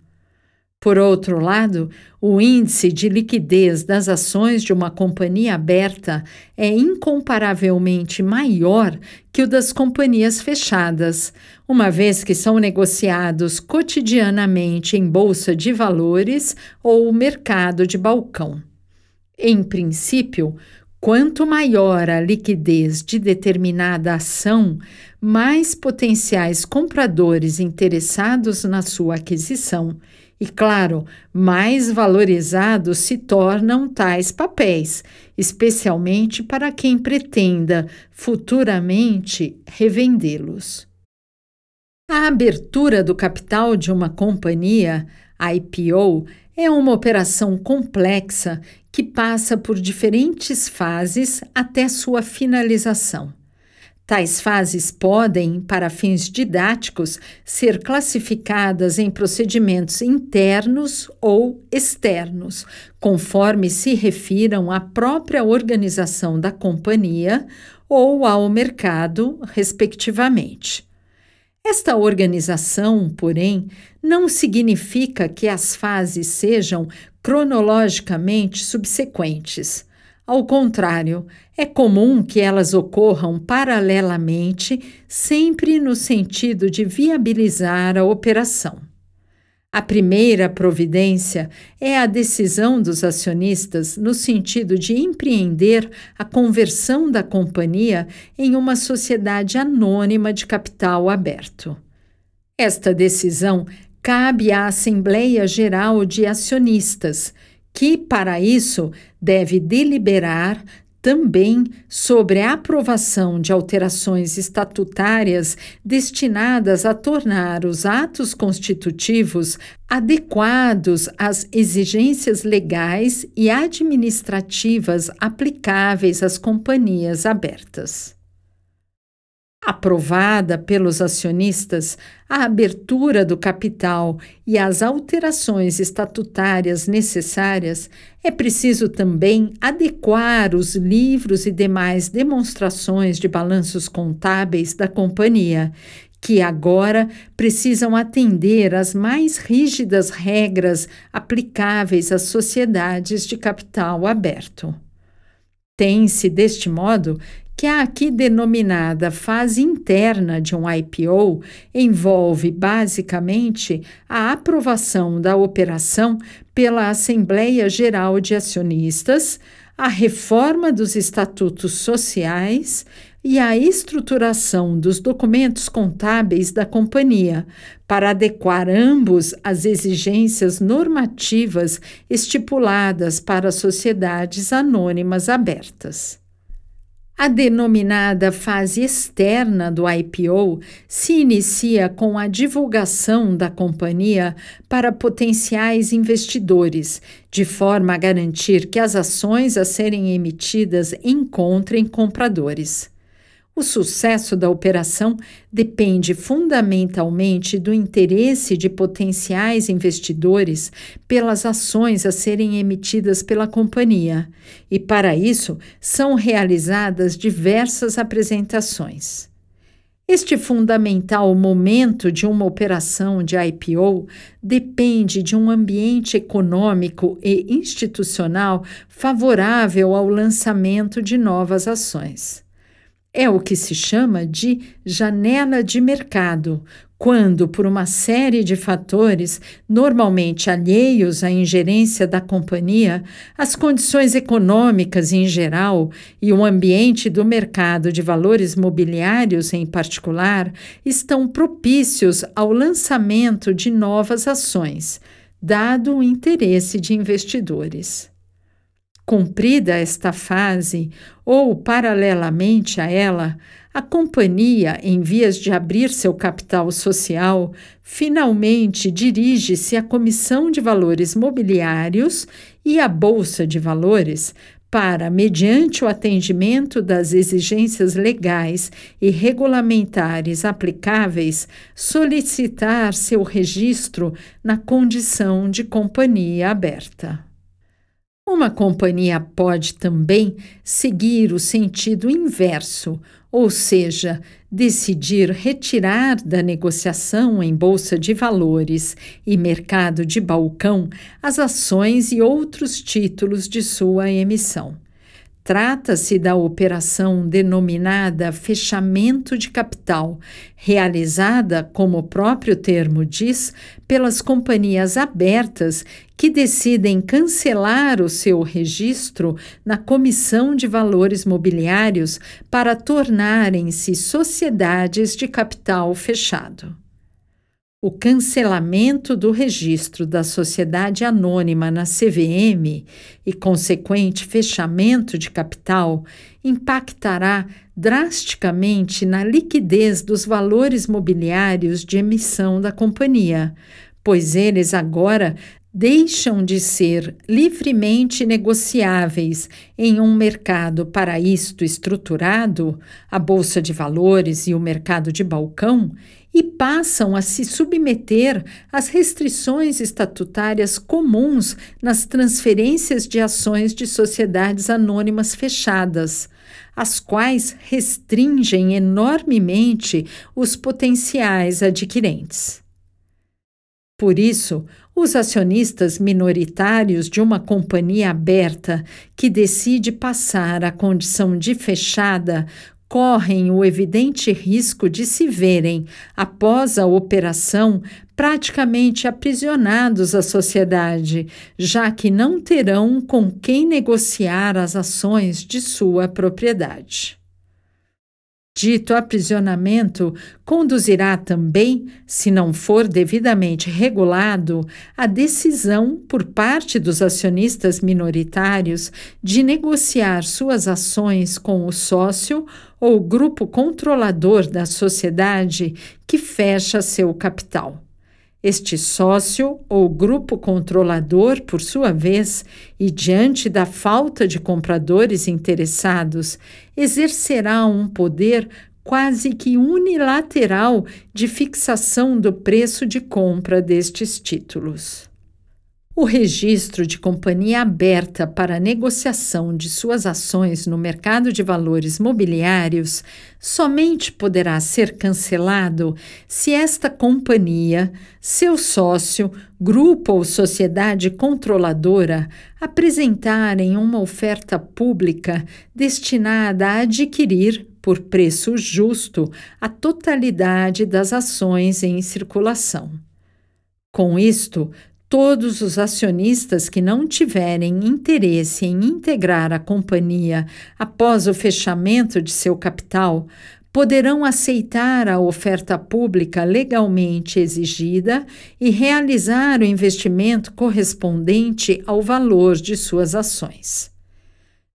Por outro lado, o índice de liquidez das ações de uma companhia aberta é incomparavelmente maior que o das companhias fechadas, uma vez que são negociados cotidianamente em bolsa de valores ou mercado de balcão. Em princípio, Quanto maior a liquidez de determinada ação, mais potenciais compradores interessados na sua aquisição e, claro, mais valorizados se tornam tais papéis, especialmente para quem pretenda futuramente revendê-los. A abertura do capital de uma companhia, IPO, é uma operação complexa que passa por diferentes fases até sua finalização. Tais fases podem, para fins didáticos, ser classificadas em procedimentos internos ou externos, conforme se refiram à própria organização da companhia ou ao mercado, respectivamente. Esta organização, porém, não significa que as fases sejam cronologicamente subsequentes. Ao contrário, é comum que elas ocorram paralelamente, sempre no sentido de viabilizar a operação. A primeira providência é a decisão dos acionistas no sentido de empreender a conversão da companhia em uma sociedade anônima de capital aberto. Esta decisão cabe à Assembleia Geral de Acionistas que, para isso, deve deliberar também sobre a aprovação de alterações estatutárias destinadas a tornar os atos constitutivos adequados às exigências legais e administrativas aplicáveis às companhias abertas. Aprovada pelos acionistas, a abertura do capital e as alterações estatutárias necessárias, é preciso também adequar os livros e demais demonstrações de balanços contábeis da companhia, que agora precisam atender às mais rígidas regras aplicáveis às sociedades de capital aberto. Tem-se, deste modo, que a aqui denominada fase interna de um IPO envolve basicamente a aprovação da operação pela Assembleia Geral de Acionistas, a reforma dos estatutos sociais e a estruturação dos documentos contábeis da companhia, para adequar ambos às exigências normativas estipuladas para sociedades anônimas abertas. A denominada fase externa do IPO se inicia com a divulgação da companhia para potenciais investidores, de forma a garantir que as ações a serem emitidas encontrem compradores. O sucesso da operação depende fundamentalmente do interesse de potenciais investidores pelas ações a serem emitidas pela companhia, e para isso são realizadas diversas apresentações. Este fundamental momento de uma operação de IPO depende de um ambiente econômico e institucional favorável ao lançamento de novas ações. É o que se chama de janela de mercado, quando, por uma série de fatores, normalmente alheios à ingerência da companhia, as condições econômicas em geral e o ambiente do mercado de valores mobiliários em particular estão propícios ao lançamento de novas ações, dado o interesse de investidores. Cumprida esta fase, ou paralelamente a ela, a companhia, em vias de abrir seu capital social, finalmente dirige-se à Comissão de Valores Mobiliários e à Bolsa de Valores para, mediante o atendimento das exigências legais e regulamentares aplicáveis, solicitar seu registro na condição de companhia aberta. Uma companhia pode também seguir o sentido inverso, ou seja, decidir retirar da negociação em bolsa de valores e mercado de balcão as ações e outros títulos de sua emissão. Trata-se da operação denominada fechamento de capital, realizada, como o próprio termo diz, pelas companhias abertas que decidem cancelar o seu registro na Comissão de Valores Mobiliários para tornarem-se sociedades de capital fechado. O cancelamento do registro da sociedade anônima na CVM e consequente fechamento de capital impactará drasticamente na liquidez dos valores mobiliários de emissão da companhia, pois eles agora deixam de ser livremente negociáveis em um mercado para isto estruturado, a bolsa de valores e o mercado de balcão, e passam a se submeter às restrições estatutárias comuns nas transferências de ações de sociedades anônimas fechadas, as quais restringem enormemente os potenciais adquirentes. Por isso, os acionistas minoritários de uma companhia aberta que decide passar à condição de fechada correm o evidente risco de se verem, após a operação, praticamente aprisionados à sociedade, já que não terão com quem negociar as ações de sua propriedade. Dito aprisionamento conduzirá também, se não for devidamente regulado, a decisão por parte dos acionistas minoritários de negociar suas ações com o sócio ou grupo controlador da sociedade que fecha seu capital. Este sócio ou grupo controlador, por sua vez, e diante da falta de compradores interessados, exercerá um poder quase que unilateral de fixação do preço de compra destes títulos. O registro de companhia aberta para negociação de suas ações no mercado de valores mobiliários somente poderá ser cancelado se esta companhia, seu sócio, grupo ou sociedade controladora apresentarem uma oferta pública destinada a adquirir, por preço justo, a totalidade das ações em circulação. Com isto, Todos os acionistas que não tiverem interesse em integrar a companhia após o fechamento de seu capital poderão aceitar a oferta pública legalmente exigida e realizar o investimento correspondente ao valor de suas ações.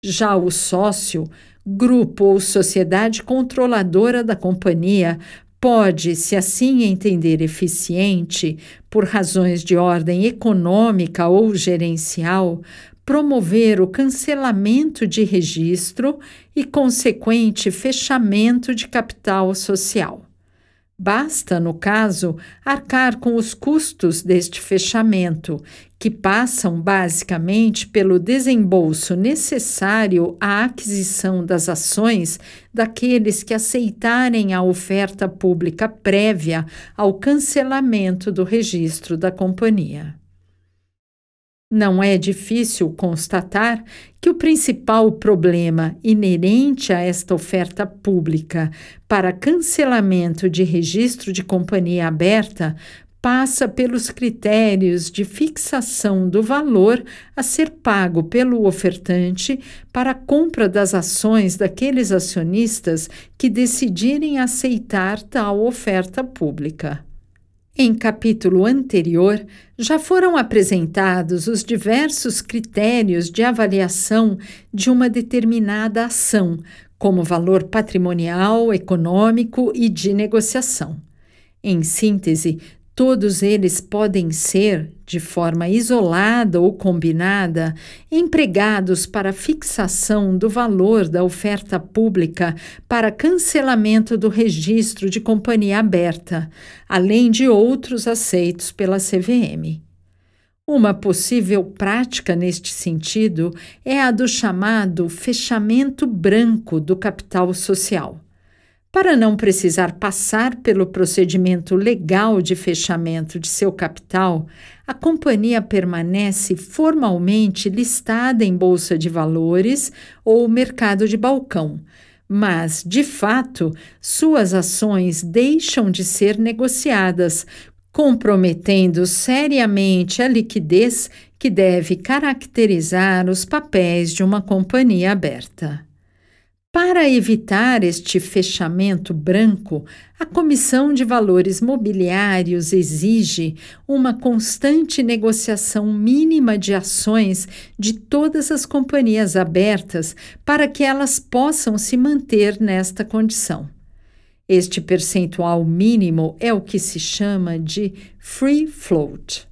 Já o sócio, grupo ou sociedade controladora da companhia pode, se assim entender eficiente, por razões de ordem econômica ou gerencial, promover o cancelamento de registro e consequente fechamento de capital social. Basta, no caso, arcar com os custos deste fechamento, que passam basicamente pelo desembolso necessário à aquisição das ações daqueles que aceitarem a oferta pública prévia ao cancelamento do registro da companhia. Não é difícil constatar que o principal problema inerente a esta oferta pública para cancelamento de registro de companhia aberta passa pelos critérios de fixação do valor a ser pago pelo ofertante para a compra das ações daqueles acionistas que decidirem aceitar tal oferta pública. Em capítulo anterior, já foram apresentados os diversos critérios de avaliação de uma determinada ação, como valor patrimonial, econômico e de negociação. Em síntese, Todos eles podem ser, de forma isolada ou combinada, empregados para fixação do valor da oferta pública para cancelamento do registro de companhia aberta, além de outros aceitos pela CVM. Uma possível prática neste sentido é a do chamado fechamento branco do capital social. Para não precisar passar pelo procedimento legal de fechamento de seu capital, a companhia permanece formalmente listada em bolsa de valores ou mercado de balcão, mas, de fato, suas ações deixam de ser negociadas, comprometendo seriamente a liquidez que deve caracterizar os papéis de uma companhia aberta. Para evitar este fechamento branco, a Comissão de Valores Mobiliários exige uma constante negociação mínima de ações de todas as companhias abertas para que elas possam se manter nesta condição. Este percentual mínimo é o que se chama de free float.